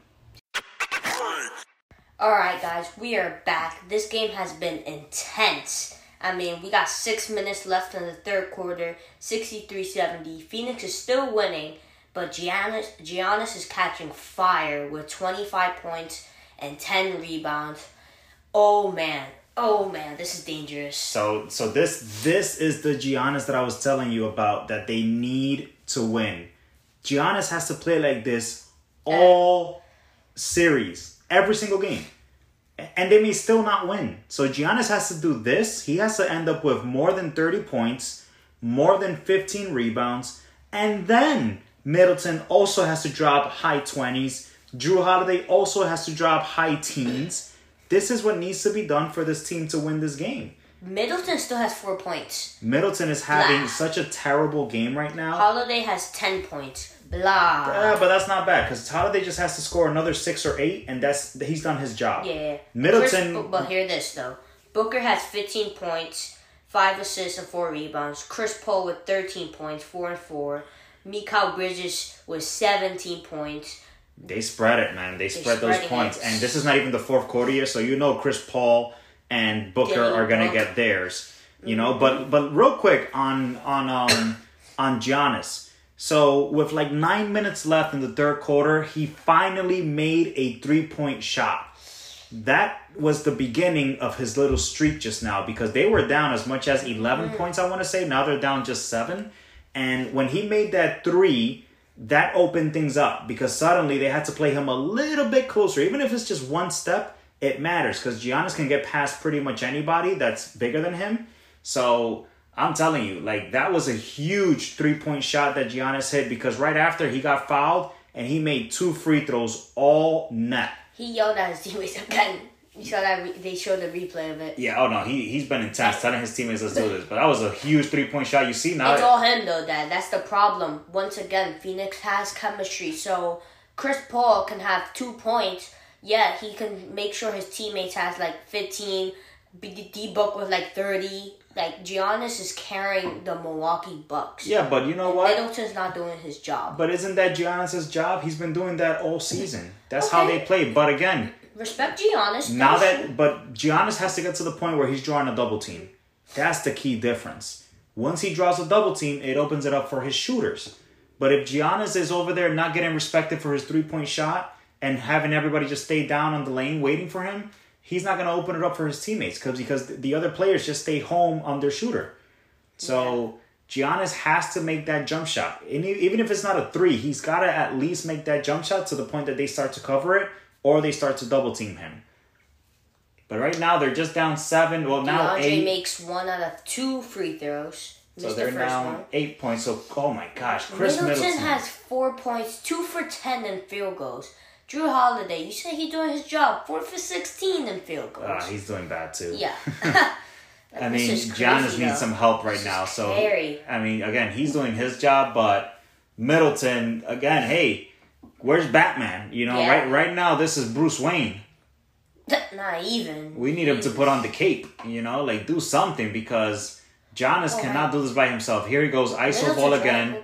Alright, guys, we are back. This game has been intense. I mean, we got six minutes left in the third quarter, 63 70. Phoenix is still winning, but Giannis, Giannis is catching fire with 25 points and 10 rebounds. Oh man, oh man, this is dangerous. So so this this is the Giannis that I was telling you about that they need to win. Giannis has to play like this uh, all series, every single game. And they may still not win. So Giannis has to do this. He has to end up with more than 30 points, more than 15 rebounds, and then Middleton also has to drop high 20s. Jrue Holiday also has to drop high teens. This is what needs to be done for this team to win this game. Middleton still has four points. Middleton is having Blah. such a terrible game right now. Holiday has 10 points. Blah. Yeah, but that's not bad because Holiday just has to score another six or eight, and that's he's done his job. Yeah. Middleton- Chris, but hear this though. Booker has 15 points, five assists and four rebounds. Chris Paul with 13 points, four and four. Mikal Bridges with 17 points. They spread it, man. They spread those points, it. and this is not even the fourth quarter yet, so you know Chris Paul and Booker Getting are gonna get theirs. You know, but but real quick on on um on Giannis. So with like nine minutes left in the third quarter, he finally made a three point shot. That was the beginning of his little streak just now because they were down as much as 11 mm. points, I want to say. Now they're down just seven. And when he made that three, that opened things up because suddenly they had to play him a little bit closer. Even if it's just one step, it matters because Giannis can get past pretty much anybody that's bigger than him. So I'm telling you, like that was a huge three point shot that Giannis hit because right after he got fouled and he made two free throws all net. He yelled at his teammates again. You saw that re- they showed the replay of it. Yeah, oh no, he he's been intense telling his teammates let's do this. But that was a huge three point shot. You see now It's all him though, Dad. That's the problem. Once again, Phoenix has chemistry, so Chris Paul can have two points. Yeah, he can make sure his teammates has like fifteen. D Book with like thirty. Like Giannis is carrying the Milwaukee Bucks. Yeah, but you know what? Middleton's not doing his job. But isn't that Giannis's job? He's been doing that all season. That's how they play. But again, Respect Giannis. now that but Giannis has to get to the point where he's drawing a double team. That's the key difference. Once he draws a double team, it opens it up for his shooters. But if Giannis is over there not getting respected for his three point shot and having everybody just stay down on the lane waiting for him, he's not going to open it up for his teammates because because the other players just stay home on their shooter. So Giannis has to make that jump shot, and even if it's not a three, he's got to at least make that jump shot to the point that they start to cover it or they start to double team him. But right now they're just down seven. Well, now DeAndre eight. makes one out of two free throws. so they're the now one. eight points. So oh my gosh, Khris Middleton, Middleton. has four points, two for ten in field goals. Jrue Holiday, you say he's doing his job, four for sixteen in field goals. Ah, he's doing bad too. yeah. I mean, is Giannis crazy, needs though. some help right This now. So scary. I mean, again, he's doing his job, but Middleton, again, hey, where's Batman? You know, Yeah. right right now this is Bruce Wayne. Not even. We need him to put on the cape. You know, like do something because Giannis Oh, cannot right. do this by himself. Here he goes, iso Middleton's ball again.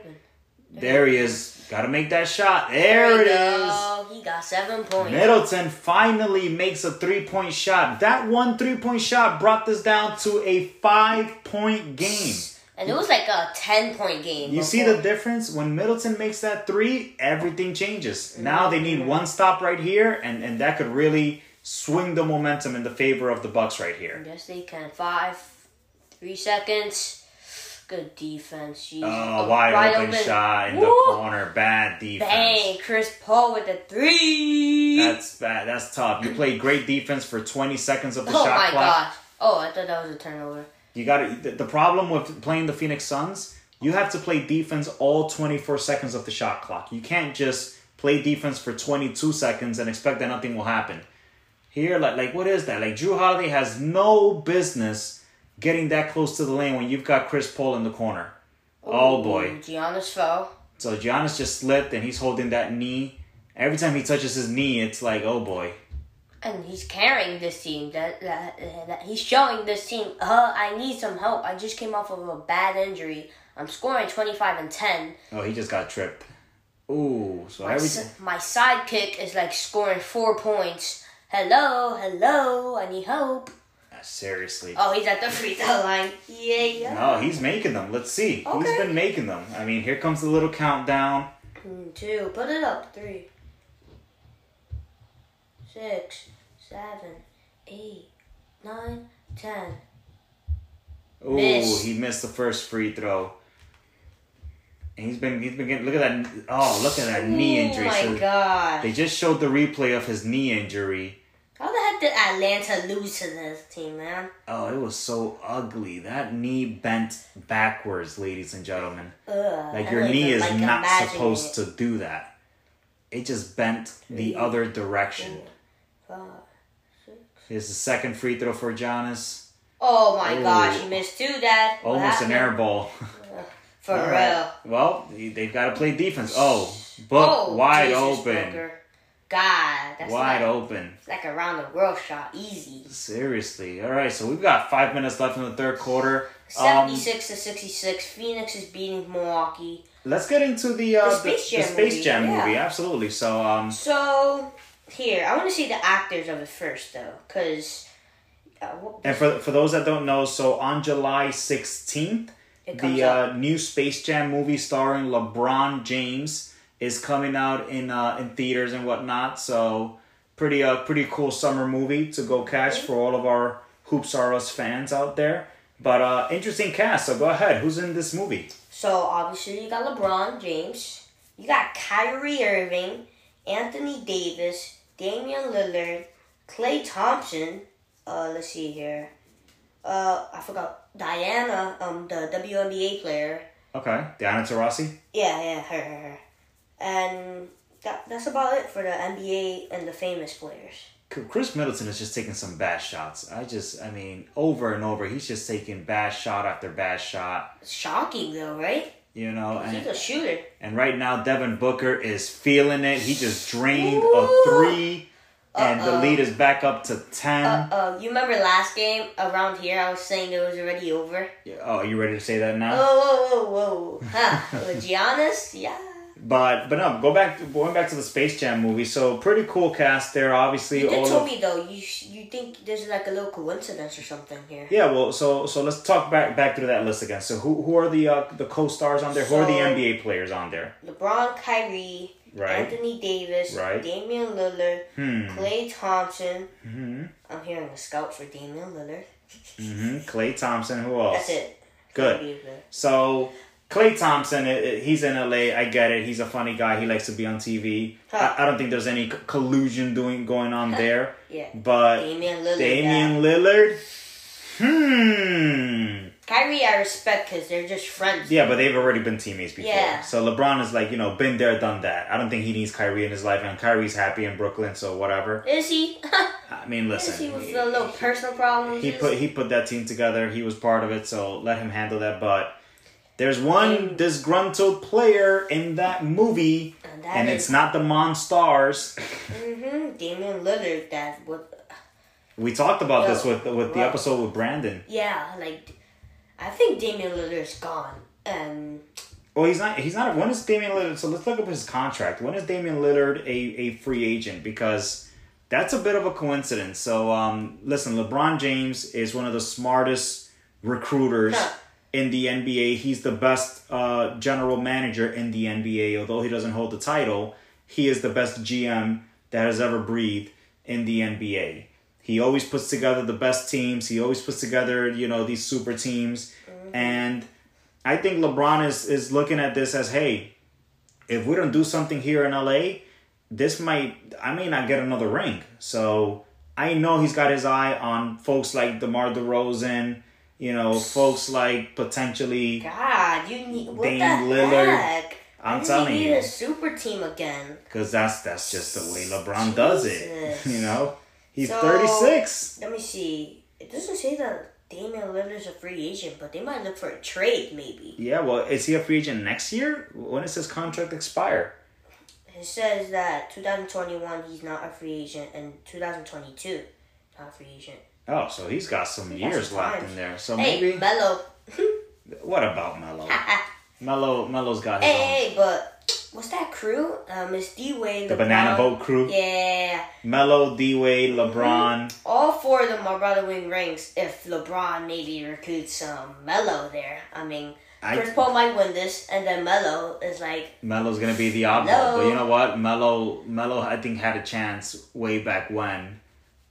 There he is. Got to make that shot. There There it is. go. He got seven points. Middleton finally makes a three point shot. That one three point shot brought this down to a five point game. And it was like a ten point game. You see the difference? When Middleton makes that three, everything changes. Now they need one stop right here, and, and that could really swing the momentum in the favor of the Bucks right here. Yes, they can. Five, three seconds. Good defense. Jeez. Oh, wide, open, shot in the corner. Bad defense. Bang! Chris Paul with a three. That's bad. That's tough. You played great defense for 20 seconds of the oh shot my clock. gosh. Oh, I thought that was a turnover. You got the, the problem with playing the Phoenix Suns, you have to play defense all 24 seconds of the shot clock. You can't just play defense for 22 seconds and expect that nothing will happen. Here, like, like what is that? Like Jrue Holiday has no business getting that close to the lane when you've got Chris Paul in the corner. Oh boy. Giannis fell. So Giannis just slipped and he's holding that knee. Every time he touches his knee, it's like, oh boy. And he's carrying this team. That, that, that he's showing this team. Uh, I need some help. I just came off of a bad injury. I'm scoring 25 and 10. Oh, he just got tripped. Ooh, so My, every si- my sidekick is like scoring four points. Hello, hello. I need help. Seriously. Oh, he's at the free throw line. Yeah, yeah. No, he's making them. Let's see. He's Okay. been making them. I mean, here comes the little countdown. Two. Put it up. Three. Six. Seven. Eight. Nine. Ten. Ooh, Miss. he missed the first free throw. And he's been he's been getting look at that oh look at that knee oh injury. Oh my So god. They just showed the replay of his knee injury. How the heck did Atlanta lose to this team, man? Oh, it was so ugly. That knee bent backwards, ladies and gentlemen. Ugh, Like your knee is like not supposed it. to do that. It just bent the other direction. Five, six. Here's the second free throw for Giannis. Oh my Ooh. gosh, he missed two, Dad. What Almost an air ball. For All real. right. Well, they've got to play defense. Oh, book Oh, wide Jesus, open. Booker. God, that's Wide like, open. It's like a round the world shot, easy. Seriously. All right, so we've got five minutes left in the third quarter. Um, 76 to 66. Phoenix is beating Milwaukee. let's get into the uh, The Space Jam the Space movie, Jam yeah. movie. Absolutely. So, um, So, here, I want to see the actors of it first, though, because uh, and for for those that don't know, so on July sixteenth, the uh, new Space Jam movie starring LeBron James is coming out in uh, in theaters and whatnot. So pretty uh pretty cool summer movie to go catch for all of our Hoops R Us fans out there. But uh interesting cast. So go ahead. Who's in this movie? So, obviously, you got LeBron James. You got Kyrie Irving, Anthony Davis, Damian Lillard, Klay Thompson. Uh, let's see here. Uh, I forgot Diana, um, the WNBA player. Okay, Diana Taurasi. Yeah, yeah, her, her, her. And that, that's about it for the NBA and the famous players. Khris Middleton is just taking some bad shots. I just, I mean, over and over, he's just taking bad shot after bad shot. Shocking though, right? You know, He's and a shooter. and right now Devin Booker is feeling it. He just drained a three, and the Uh-oh. lead is back up to ten. Uh, uh, you remember last game around here? I was saying it was already over. Yeah. oh, are you ready to say that now? Whoa, whoa, whoa, whoa! Huh? With Giannis, yeah. But but no, go back going back to the Space Jam movie. So pretty cool cast there. Obviously, You did tell me though. You you think there's like a little coincidence or something here? yeah. Well, so so let's talk back back through that list again. So who who are the uh, the co stars on there? who are the NBA players on there? LeBron, Kyrie, Right. Anthony Davis, Right. Damian Lillard, Hmm. Klay Thompson. hmm I'm hearing a scout for Damian Lillard. hmm Klay Thompson. Who else? That's it. Good. So Klay Thompson, he's in LA. I get it. He's a funny guy. He likes to be on TV. Huh. I, I don't think there's any collusion doing going on there. Yeah. But Damian Lillard. Damian Lillard, hmm. Kyrie, I respect because they're just friends. Yeah, but they've already been teammates before. Yeah. So LeBron is like, you know, been there, done that. I don't think he needs Kyrie in his life, and Kyrie's happy in Brooklyn, so whatever. Is he? I mean, listen. Is he with he- the little personal problems? he put he put that team together. He was part of it, so let him handle that. But there's one disgruntled player in that movie, And that and is- it's not the Monstars. Mm-hmm. Damian Lillard. That's what. We talked about this with with the episode with Brandon. Yeah, like I think Damian Lillard's gone. Um, Well, he's not. He's not. When is Damian Lillard? So let's look up his contract. When is Damian Lillard a, a free agent? Because that's a bit of a coincidence. So, um, listen, LeBron James is one of the smartest recruiters Huh. In the NBA. He's the best uh, general manager in the NBA. Although he doesn't hold the title, he is the best GM that has ever breathed in the NBA. He always puts together the best teams. He always puts together, you know, these super teams. And I think LeBron is is looking at this as, hey, if we don't do something here in LA, this might I may not get another ring. So I know he's got his eye on folks like DeMar DeRozan, you know, folks like potentially God, you need what Dame the Lillard. heck? I'm telling he need you. a super team again. because that's that's just the way LeBron does it. You know, he's So- 36. Let me see. It doesn't say that Damian Lillard's a free agent, but they might look for a trade maybe. Yeah, well, is he a free agent next year? When does his contract expire? It says that 2021 he's not a free agent, and 2022 not a free agent. Oh, so he's got some He got years some left time. in there. So Hey, maybe Melo. what about Melo? Mello Melo Melo's got his own. hey, but what's that crew? Um, it's D Wade. The Banana Boat crew. Yeah, Melo, D Wade, LeBron. all four of them are about to win rings. If LeBron maybe recruits some Melo there, I mean, I- Chris Paul might win this, and then Melo is like, Melo's gonna be the oddball, but you know what? Melo, Melo, I think had a chance way back when,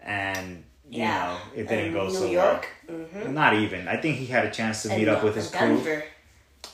and you yeah, know it didn't in go New so York. well. Mm-hmm. Not even. I think he had a chance to meet up with his and crew.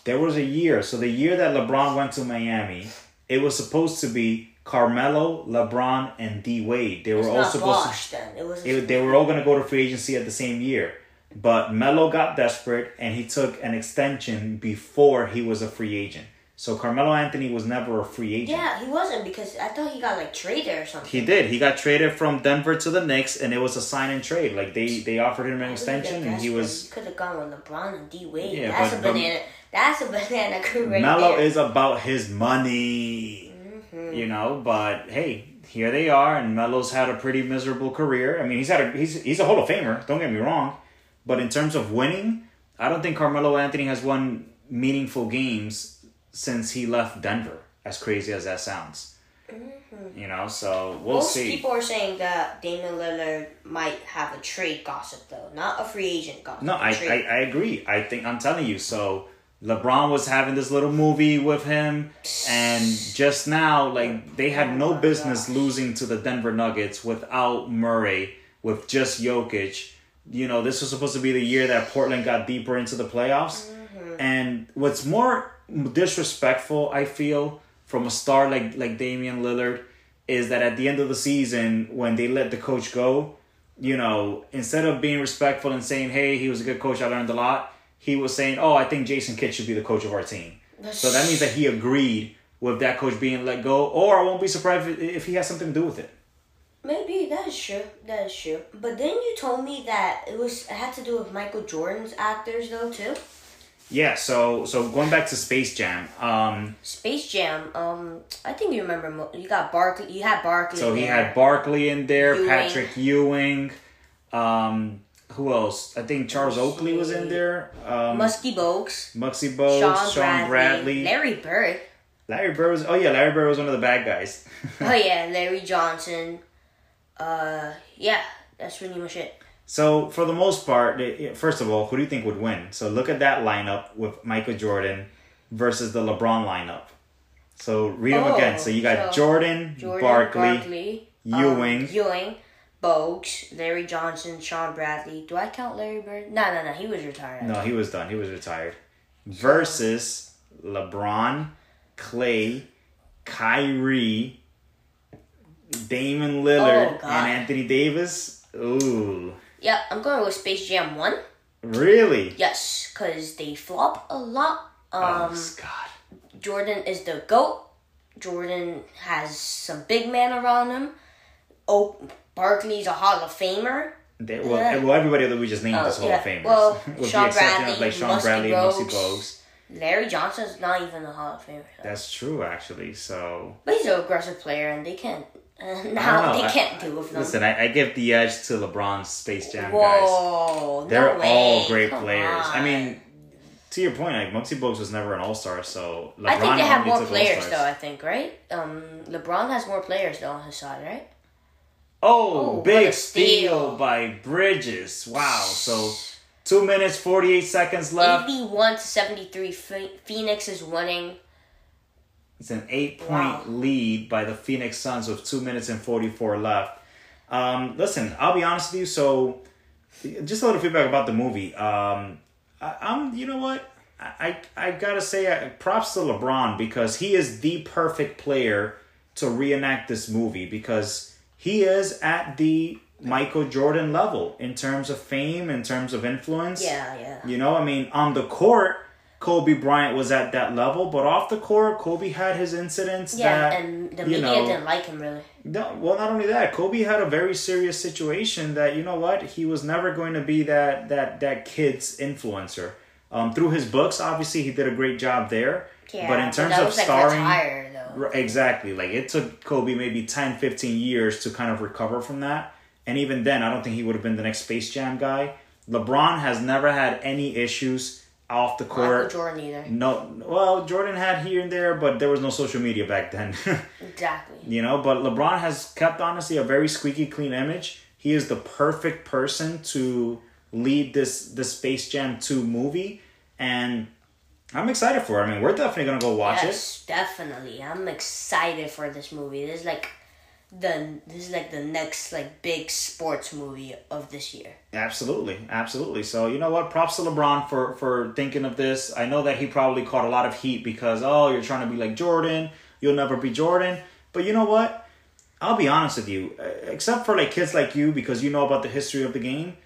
There was a year. So the year that LeBron went to Miami, it was supposed to be Carmelo, LeBron, and D Wade. They were all supposed Bosh then. It was. to. It, they were all going to go to free agency at the same year. But Melo got desperate and he took an extension before he was a free agent. So Carmelo Anthony was never a free agent. yeah, he wasn't because I thought he got like traded or something. He did. He got traded from Denver to the Knicks, and it was a sign and trade. Like they they offered him an extension, and he was. could have gone with LeBron and D Wade. Yeah, that's but- a but- banana. That's a banana crew right Melo there. is about his money, Mm-hmm. you know. But hey, here they are, and Melo's had a pretty miserable career. I mean, he's had a he's he's a Hall of Famer. Don't get me wrong, but in terms of winning, I don't think Carmelo Anthony has won meaningful games since he left Denver. As crazy as that sounds, you know. So we'll Mm-hmm. Most see. people are saying that Damian Lillard might have a trade gossip though, not a free agent gossip. No, I, I. I agree. I think I'm telling you. So LeBron was having this little movie with him, and just now, like they had no Oh my business losing to the Denver Nuggets without Murray, with just Jokic. You know, this was supposed to be the year that Portland got deeper into the playoffs. Mm-hmm. And what's more disrespectful, I feel, from a star like like Damian Lillard is that at the end of the season when they let the coach go, you know, instead of being respectful and saying, "Hey, he was a good coach, I learned a lot," he was saying, "Oh, I think Jason Kidd should be the coach of our team." So that means that he agreed with that coach being let go, or I won't be surprised if, if he has something to do with it. Maybe that is true. That is true. But then you told me that it was it had to do with Michael Jordan's actors though too. Yeah, so so going back to Space Jam, um, Space Jam. Um, I think you remember. mo- You got Barkley. You had Barkley. so he had Barkley in there, Ewing. Patrick Ewing, um, who else? I think Charles Oakley was in there. Um, Muskie Bogues. Muggsy Bogues, Shawn, Shawn, Bradley, Larry Bird. Larry Bird was. Oh yeah, Larry Bird was one of the bad guys. Oh yeah, Larry Johnson. Uh, yeah, that's pretty much it. So for the most part, first of all, who do you think would win? So look at that lineup with Michael Jordan versus the LeBron lineup. So read them Oh, again. So you got so Jordan, Jordan, Barkley, Barkley, Ewing. um, Ewing, Bogues, Larry Johnson, Shawn Bradley. Do I count Larry Bird? No, no, no. He was retired. No, he was done. He was retired. Versus LeBron, Klay, Kyrie, Damon Lillard, Oh, and Anthony Davis. Ooh, Yeah, I'm going with Space Jam One. really? Yes, because they flop a lot. Um, oh God. Jordan is the GOAT. Jordan has some big man around him. Oh, Barkley's a Hall of Famer. They, well, Yeah. well, everybody that we just named Oh, is Hall yeah. of Famers. Well, with Shawn the exception of Bradley, like Shawn Muskie Bradley and Muskie Bogues. Larry Johnson's not even a Hall of Famer. though. That's true, actually. So But he's an aggressive player, and they can't. Uh, now know. they can't do with them. listen, I, I give the edge to LeBron's Space Jam guys. Whoa, They're no all great Come players. I mean, to your point, like Muggsy Bogues was never an All Star, so LeBron I think they have more players All-Stars. though. I think right. Um, LeBron has more players though on his side, right? Oh, Oh, what big steal. steal. by Bridges. Wow. So two minutes forty eight seconds left. Eighty-one to seventy-three. Phoenix is winning. It's an eight point Wow. lead by the Phoenix Suns with two minutes and forty four left. Um, listen, I'll be honest with you. So, just a little feedback about the movie. Um, I, I'm, you know what? I, I I gotta say, uh, props to LeBron because he is the perfect player to reenact this movie because he is at the Michael Jordan level in terms of fame, in terms of influence. Yeah, yeah. You know, I mean, on the court, Kobe Bryant was at that level, but off the court, Kobe had his incidents Yeah, that and the you media know, didn't like him really. no, well, not only that, Kobe had a very serious situation that you know what he was never going to be that that that kid's influencer. Um, through his books, obviously, he did a great job there. Yeah, but in terms that of like, starring, retire, Exactly. Like it took Kobe maybe 10, 15 years to kind of recover from that. And even then, I don't think he would have been the next Space Jam guy. LeBron has never had any issues off the court. Jordan either. No, well, Jordan had here and there, but there was no social media back then. Exactly. you know, but LeBron has kept honestly a very squeaky clean image. He is the perfect person to lead this the Space Jam 2 movie and I'm excited for it. I mean, we're definitely going to go watch it. yes, definitely. I'm excited for this movie. This is like the this is like the next like big sports movie of this year. Absolutely, absolutely. So you know what? Props to LeBron for for thinking of this. I know that he probably caught a lot of heat because oh, you're trying to be like Jordan. You'll never be Jordan. But you know what? I'll be honest with you. uh, Except for like kids like you, because you know about the history of the game.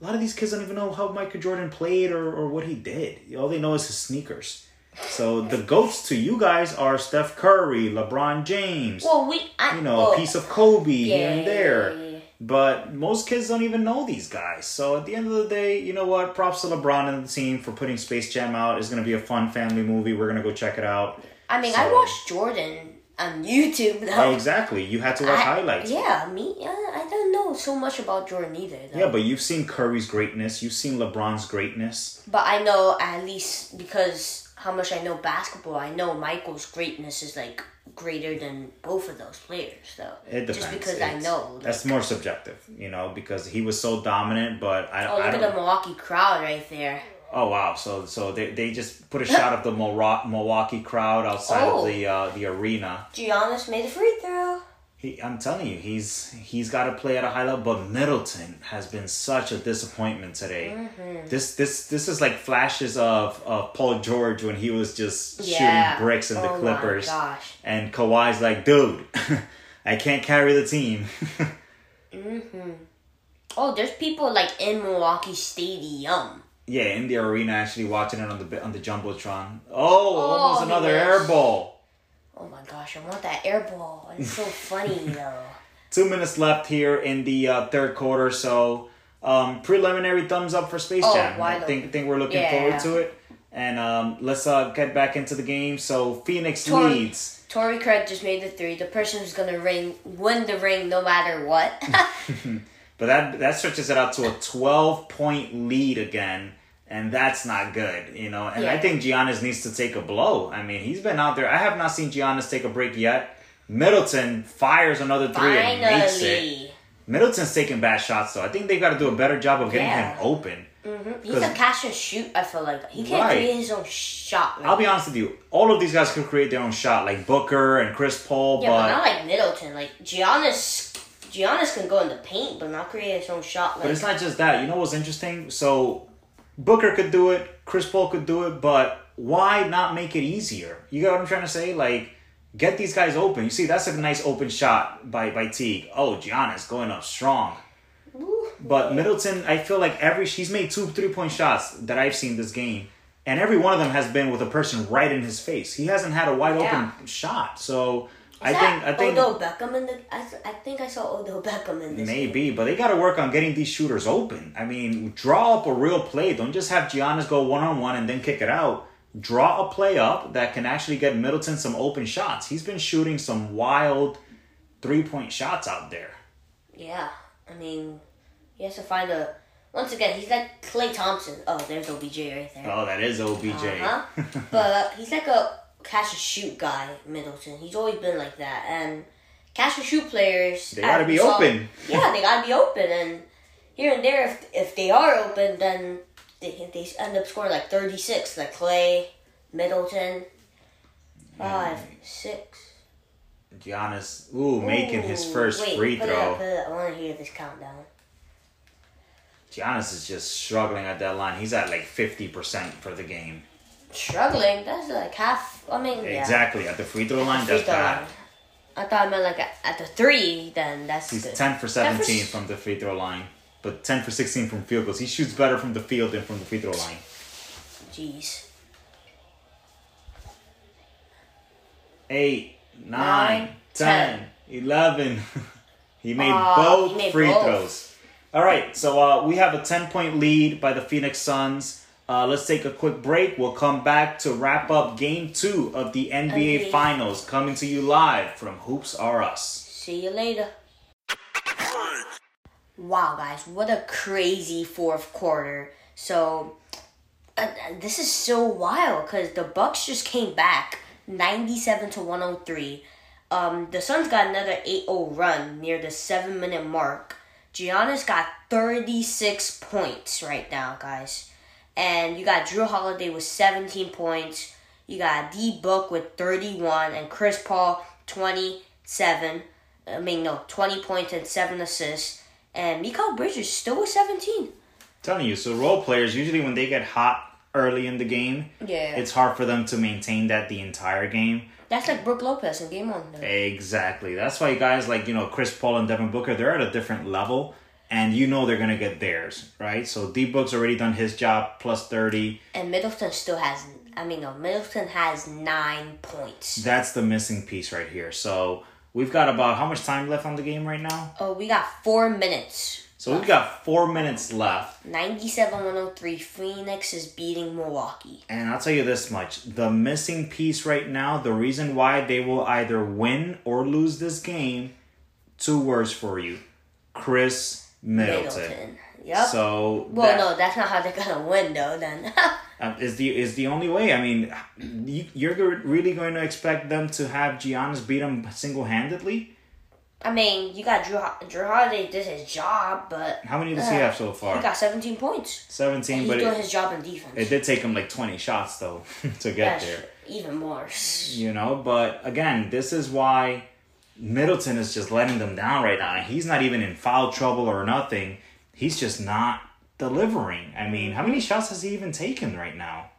A lot of these kids don't even know how Michael Jordan played or, or what he did. All they know is his sneakers. So the goats to you guys are Steph Curry, LeBron James Well, we I, you know, well, a piece of Kobe here and there. yeah, yeah. But most kids don't even know these guys. So at the end of the day, you know what? Props to LeBron and the team for putting Space Jam out. It's gonna be a fun family movie. We're gonna go check it out. I mean, I watched Jordan on YouTube though. Oh, exactly. You had to watch I- highlights. Yeah, me. Uh, I don't know so much about Jordan either. Though. Yeah, but you've seen Curry's greatness. You've seen LeBron's greatness. But I know at least because how much I know basketball, I know Michael's greatness is like greater than both of those players, though. It depends. Just because I know. like- That's more subjective, you know, because he was so dominant. But I, oh, I look don't. at the Milwaukee crowd right there. Oh wow! So so they, they just put a shot of the Milwaukee crowd outside Oh. of the uh, the arena. Giannis made a free throw. He, I'm telling you, he's he's got to play at a high level. But Middleton has been such a disappointment today. Mm-hmm. This this this is like flashes of, of Paul George when he was just Yeah. shooting bricks in the Oh my Clippers, gosh. and Kawhi's like, dude, I can't carry the team. Oh, there's people like in Milwaukee Stadium. yeah, in the arena, actually watching it on the on the jumbotron. Oh, almost he another missed. Oh my gosh, I want that air ball. It's so funny though. Two minutes left here in the uh, third quarter, so um, preliminary thumbs up for Space Oh, Jam. I think think we're looking Yeah. forward to it. And um, let's uh, get back into the game. So Phoenix leads. Torrey Craig just made the three. The person who's gonna ring win the ring no matter what. But that that stretches it out to a 12 point lead again, and that's not good, you know. And I think Giannis needs to take a blow. I mean, he's been out there. I have not seen Giannis take a break yet. Middleton fires another three and makes it. Finally. Middleton's taking bad shots, though. I think they got to do a better job of getting Yeah. him open. Mm-hmm. He's a catch and shoot. I feel like he can't Right. create his own shot. Right I'll be honest with you. All of these guys can create their own shot, like Booker and Chris Paul, Yeah, but, but not like Middleton. Like Giannis, Giannis can go in the paint, but not create his own shot. Like But it's not just that. You know what's interesting? So Booker could do it, Chris Paul could do it, but why not make it easier? You get what I'm trying to say? Like, get these guys open. You see, that's a nice open shot by by Teague. Oh, Giannis going up strong. But Middleton, I feel like every he's made two three point shots that I've seen this game, and every one of them has been with a person right in his face. He hasn't had a wide Yeah. open shot. So I think I think Odell Beckham in the. I, I think I saw Odell Beckham in this. game. Maybe, but they got to work on getting these shooters open. I mean, draw up a real play. Don't just have Giannis go one on one and then kick it out. Draw a play up that can actually get Middleton some open shots. He's been shooting some wild three point shots out there. Yeah, I mean, he has to find a. Once again, he's like Klay Thompson. Oh, there's OBJ right there. Oh, that is OBJ. Uh-huh. but he's like a catch and shoot guy, Middleton. He's always been like that. And catch and shoot players. They gotta be saw- open. Yeah, they gotta be open. And here and there, if, if they are open, then they, they end up scoring like 36, like Klay, Middleton. Five, mm. six. Giannis, ooh, making his first wait, free put it up, throw. up. I want to hear this countdown. Giannis is just struggling at that line. He's at like 50% for the game. Struggling. That's like half. I mean, yeah. Exactly. At the free throw line, Free that's throw bad. line. I thought I meant like at, the three. Then that's He's good. 10 for 17 s- from the free throw line, but 10 for 16 from field goals. He shoots better from the field than from the free throw line. Jeez. 8, 9, 10, 11. he made Aw, both he made free both. throws. All right, so uh, we have a 10 point lead by the Phoenix Suns. Uh, let's take a quick break. We'll come back to wrap up game two of the NBA NBA. Finals, coming to you live from Hoops R Us. See you later. Wow, guys, what a crazy fourth quarter. So, uh, this is so wild because the Bucks just came back 97 to 103. Um, the Suns got another 8 0 run near the 7 minute mark. Giannis got 36 points right now, guys. And you got Jrue Holiday with 17 points. You got D Book with 31 and Chris Paul 27. I mean, no, 20 points and 7 assists. And Mikal Bridges still with 17. telling you, so role players usually when they get hot early in the game, Yeah. it's hard for them to maintain that the entire game. That's like Brook Lopez in game one. though. Exactly. That's why guys like, you know, Chris Paul and Devin Booker, they're at a different level and you know they're gonna get theirs, right? So D Book's already done his job plus thirty. And Middleton still has, I mean, no, Middleton has 9 points. That's the missing piece right here. So we've got about how much time left on the game right now? Oh, we got 4 minutes. So we've got four minutes left. 97 103. Phoenix is beating Milwaukee. And I'll tell you this much the missing piece right now, the reason why they will either win or lose this game, two words for you Chris Middleton. Middleton. Yep. So well, that- no, that's not how they're gonna win, though. Then um, is the is the only way. I mean, you, you're really going to expect them to have Giannis beat them single handedly? I mean, you got Jrue. Jrue Holiday did his job, but How many does he Uh, have so far? he got 17 points. Seventeen, he's but doing it, his job in defense. it did take him like twenty shots though to get That's there. even more. You know, but again, this is why Middleton is just letting them down right now. And he's not even in foul trouble or nothing. He's just not delivering. I mean, how many shots has he even taken right now?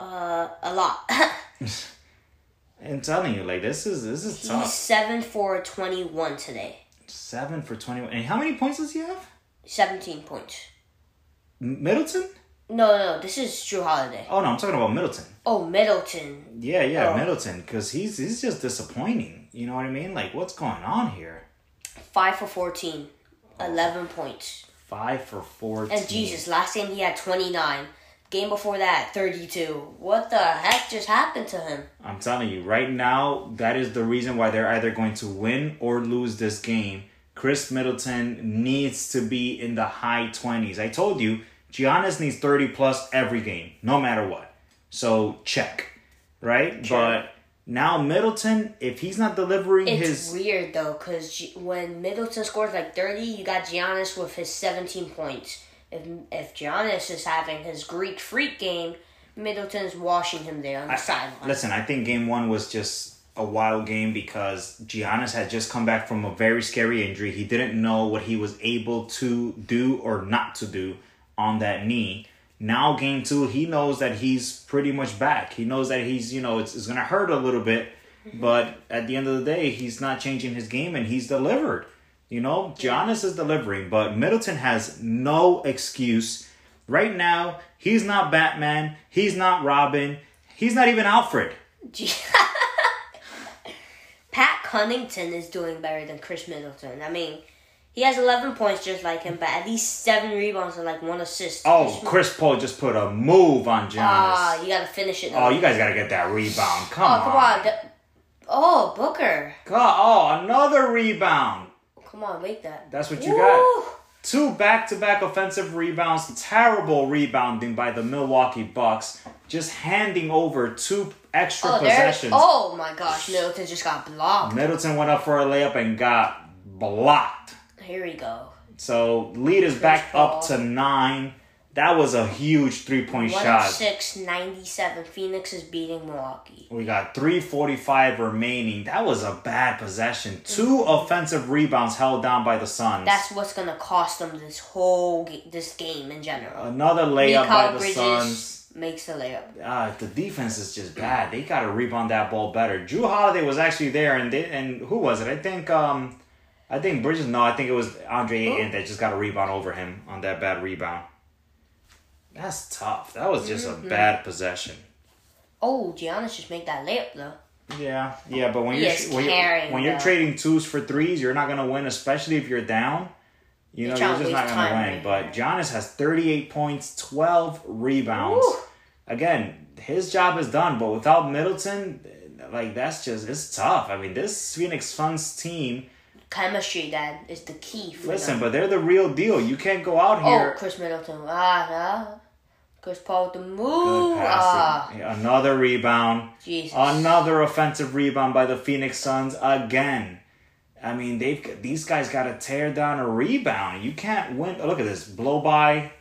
Uh, a lot. I'm telling you, like this is this is He's tough. seven for twenty-one today. Seven for twenty one. And how many points does he have? Seventeen points. Middleton? No, no, no. This is Jrue Holiday. Oh no, I'm talking about Middleton. Oh, Middleton. Yeah, yeah, Oh. Middleton, because he's he's just disappointing. You know what I mean? Like, what's going on here? Five for 14. 11 points. Five for fourteen. And Jesus, last game he had 29. Game before that, 32. What the heck just happened to him? I'm telling you, right now, that is the reason why they're either going to win or lose this game. Khris Middleton needs to be in the high 20s. I told you, Giannis needs 30 plus every game, no matter what. So check, right? Sure. But now Middleton, if he's not delivering It's his weird though, because G- when Middleton scores like 30, you got Giannis with his 17 points. If, if Giannis is having his Greek freak game, Middleton's washing him there on the sideline. Listen, I think game one was just a wild game because Giannis had just come back from a very scary injury. He didn't know what he was able to do or not to do on that knee. Now, game two, he knows that he's pretty much back. He knows that he's, you know, it's, it's going to hurt a little bit, mm-hmm. but at the end of the day, he's not changing his game and he's delivered. You know, Giannis is delivering, but Middleton has no excuse. Right now, he's not Batman. He's not Robin. He's not even Alfred. Pat Connaughton is doing better than Khris Middleton. I mean, he has 11 points just like him, but at least seven rebounds and like one assist. Oh, Chris Paul just put a move on Giannis. Ah, you gotta finish it. oh, you guys gotta get that rebound. Come Oh, on. come on. The- oh, Booker. God, oh, another rebound. Come on, make that. That's what you Woo! got. Two back-to-back offensive rebounds. Terrible rebounding by the Milwaukee Bucks. Just handing over two extra Oh, possessions. Oh my gosh, Middleton just got blocked. Middleton went up for a layup and got blocked. Here we go. So lead is back Paul. up to nine. That was a huge three-point shot. 106 97. Phoenix is beating Milwaukee. We got 345 remaining. That was a bad possession. Two offensive rebounds held down by the Suns. That's what's gonna cost them this whole ga- this game in general. Another layup by the Bridges Suns. makes the layup. Uh, the defense is just bad. They got to rebound that ball better. Jrue Holiday was actually there, and they, and who was it? I think um, I think Bridges. No, I think it was Andre Ayton that just got a rebound over him on that bad rebound. That's tough. That was just Mm-hmm. a bad possession. Oh, Giannis just made that layup though. Yeah, yeah, but when He you're when, you're when you're trading twos for threes, you're not gonna win, especially if you're down. You know, You're you're just not gonna win. right But Giannis has 38 points, 12 rebounds. Again, his job is done, but without Middleton, like that's just it's tough. I mean, this Phoenix Suns team. Chemistry, Dad, is the key for Listen, them. but they're the real deal. You can't go out here. Oh, here. Khris Middleton. Ah. Chris Paul with the move. Ah. Another rebound. Jesus. Another offensive rebound by the Phoenix Suns again. I mean, they've these guys got to tear down a rebound. You can't win. Look at this blow by.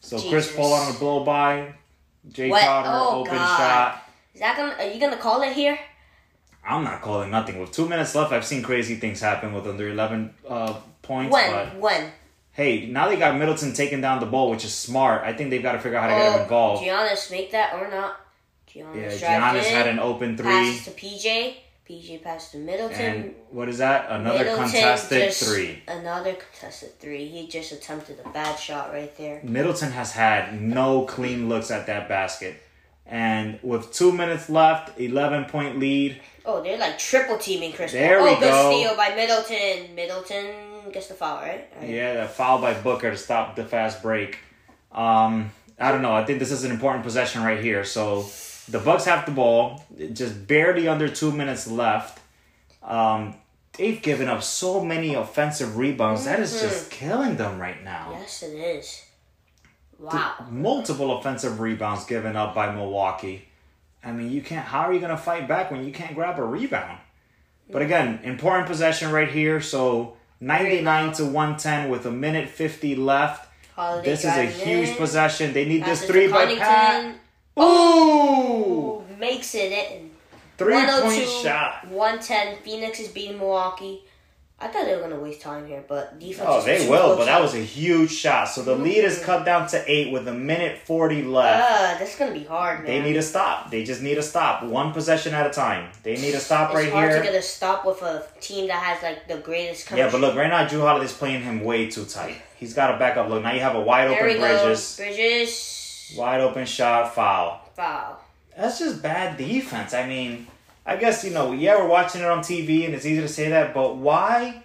So Chris Jesus. Paul on a blow by. Jae What? Crowder Oh, open God. shot. Is that gonna? Are you gonna call it here? I'm not calling nothing. With two minutes left, I've seen crazy things happen with under 11 uh, points. When? But when? hey, now they got Middleton taking down the ball, which is smart. I think they've got to figure out how to get him Oh, involved. Giannis make that or not? Giannis yeah, Giannis in, had an open three. passes to PJ. PJ passes to Middleton. And what is that? Another Middleton contested three. Another contested three. He just attempted a bad shot right there. Middleton has had no clean looks at that basket. And with two minutes left, 11 point lead. Oh, they're like triple teaming Chris. There Paul. we oh, good go. steal by Middleton. Middleton gets the foul, right? Right. Yeah, that foul by Booker to stop the fast break. Um, I don't know. I think this is an important possession right here. So the Bucks have the ball, just barely under two minutes left. Um, they've given up so many offensive rebounds. That is just killing them right now. Yes, it is. Wow. multiple offensive rebounds given up by Milwaukee. I mean, you can't. How are you going to fight back when you can't grab a rebound? But again, important possession right here. So ninety nine to one ten with a minute fifty left. Holiday This is a huge in, possession. They need this passes to three by Pat. Ooh! Makes it in. Three point 102, shot. 110. Phoenix is beating Milwaukee. I thought they were gonna waste time here, but defense. Oh, they will, but that was a huge shot. So the lead is cut down to eight with a minute 40 left. Uh, that's gonna be hard, man. They need a stop. They just need a stop. One possession at a time. They need a stop right here. it's right hard here. to get a stop with a team that has like the greatest. Yeah, but look, right now Jrue Holiday's playing him way too tight. He's got to back up. Look, now you have a wide there open go. Bridges. Bridges. Wide open shot, foul. Foul. That's just bad defense. I mean, I guess, you know, yeah, we're watching it on TV and it's easy to say that, but why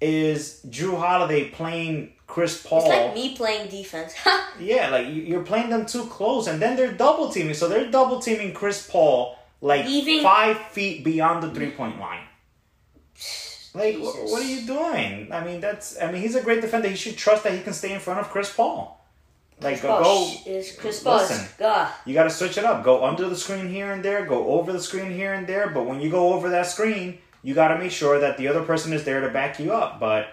is Jrue Holiday playing Chris Paul? It's like me playing defense. Yeah, like you- you're playing them too close, and then they're double teaming. So they're double teaming Chris Paul like Leaving- five feet beyond the three point line. Like, Jesus. what are you doing? I mean, that's. I mean, he's a great defender. He should trust that he can stay in front of Chris Paul. Like, go, go. Is Chris. Listen. You got to switch it up. Go under the screen here and there. Go over the screen here and there. But when you go over that screen, you got to make sure that the other person is there to back you up. But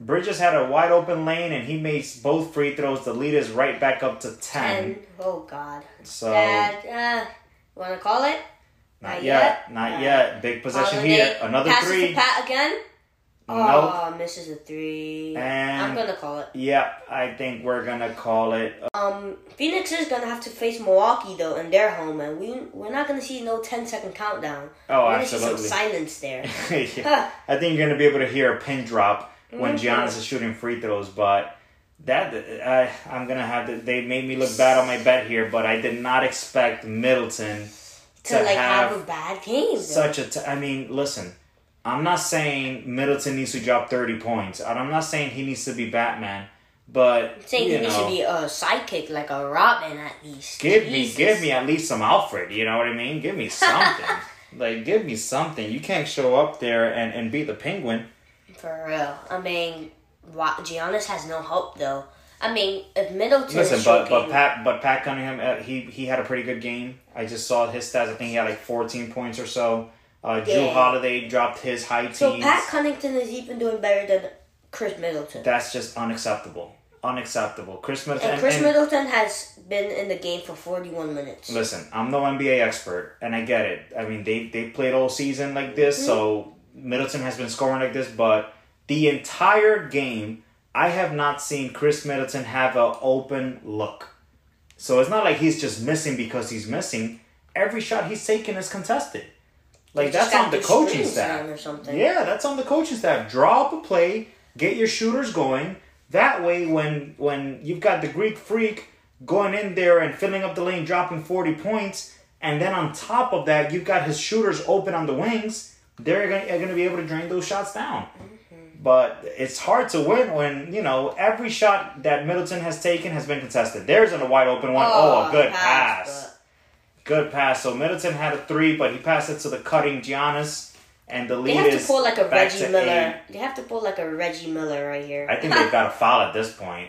Bridges had a wide open lane, and he makes both free throws. The lead is right back up to ten. Ten. Oh God. So Dad, uh, wanna call it? not, not yet, yet. not Alright. yet. Big possession here. Another three. To Pat again. Nope. Oh, misses a three. And- I'm gonna call it. Yeah, I think we're gonna call it. Um, Phoenix is gonna have to face Milwaukee though in their home, and we we're not gonna see no 10 second countdown. Oh, we're gonna see absolutely. some silence there. yeah. I think you're gonna be able to hear a pin drop when Mhm. Giannis is shooting free throws, but that I I'm gonna have to. They made me look bad on my bet here, but I did not expect Middleton to like have, a bad game. such a. T- I mean, listen. I'm not saying Middleton needs to drop 30 points. I'm not saying he needs to be Batman, but I'm saying he needs to be a sidekick like a Robin at least. give Jesus. me give me at least some Alfred. You know what I mean? Give me something. like give me something. You can't show up there and and beat the Penguin. For real. I mean, Giannis has no hope though. I mean, if Middleton Listen, is but but Pat but Pat Cunningham uh, he he had a pretty good game. I just saw his stats. I think he had like 14 points or so. Uh, Jrue Yeah. Holiday dropped his high teens. so Pat Connaughton is even doing better than Khris Middleton. That's just unacceptable. Unacceptable. Khris Middleton. and Khris and- Middleton has been in the game for 41 minutes. Listen, I'm no NBA expert, and I get it. I mean, they they played all season like this, so Middleton has been scoring like this. But the entire game, I have not seen Khris Middleton have an open look. So it's not like he's just missing because he's missing. Every shot he's taking is contested. Like that's on the coaching staff. or something. Yeah, that's on the coaching staff. Draw up a play, get your shooters going. That way, when when you've got the Greek freak going in there and filling up the lane, dropping forty points, and then on top of that, you've got his shooters open on the wings. They're going to be able to drain those shots down. Mm-hmm. But it's hard to win when you know every shot that Middleton has taken has been contested. There's a wide open one. Oh, a oh, good pass. Good pass. So Middleton had a three, but he passed it to the cutting Giannis, and the They lead have is to pull like a Reggie Miller. eight. They have to pull like a Reggie Miller right here. I think they've got a foul at this point.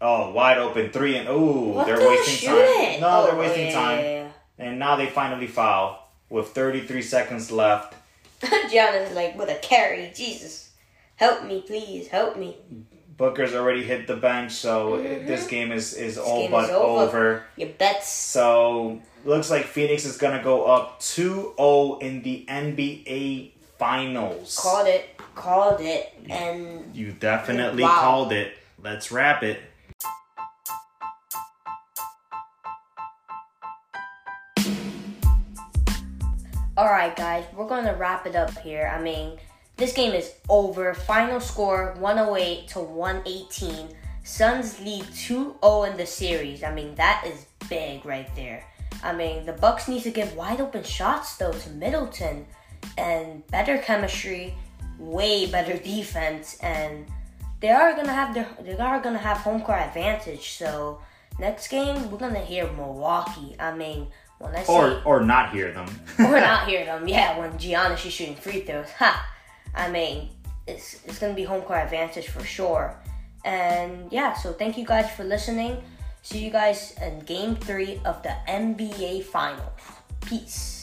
Oh, wide open three, and ooh, What they're wasting time. it? No, they're Oh, wasting yeah, time, yeah, and now they finally foul with 33 seconds left. yeah. Giannis like with a carry. Jesus, help me, please, help me. Booker's already hit the bench, so mm-hmm. this game is is all game but is over. over. Your bets. So looks like Phoenix is gonna go up 2-0 in the NBA Finals. Called it. Called it. And You definitely Wow. called it. Let's wrap it. Alright, guys, we're going to wrap it up here. I mean, this game is over. Final score 108 to 118. Suns lead 2 0 in the series. I mean, that is big right there. I mean, the Bucks need to give wide open shots, though, to Middleton. And better chemistry, way better defense, and they are gonna have their they are gonna have home court advantage. So next game we're gonna hear Milwaukee. I mean, when I say Or or not hear them. we're not hear them. Yeah, when Giannis is shooting free throws. Ha! I mean, it's it's gonna be home court advantage for sure. And yeah, so thank you guys for listening. See you guys in game three of the NBA Finals. Peace.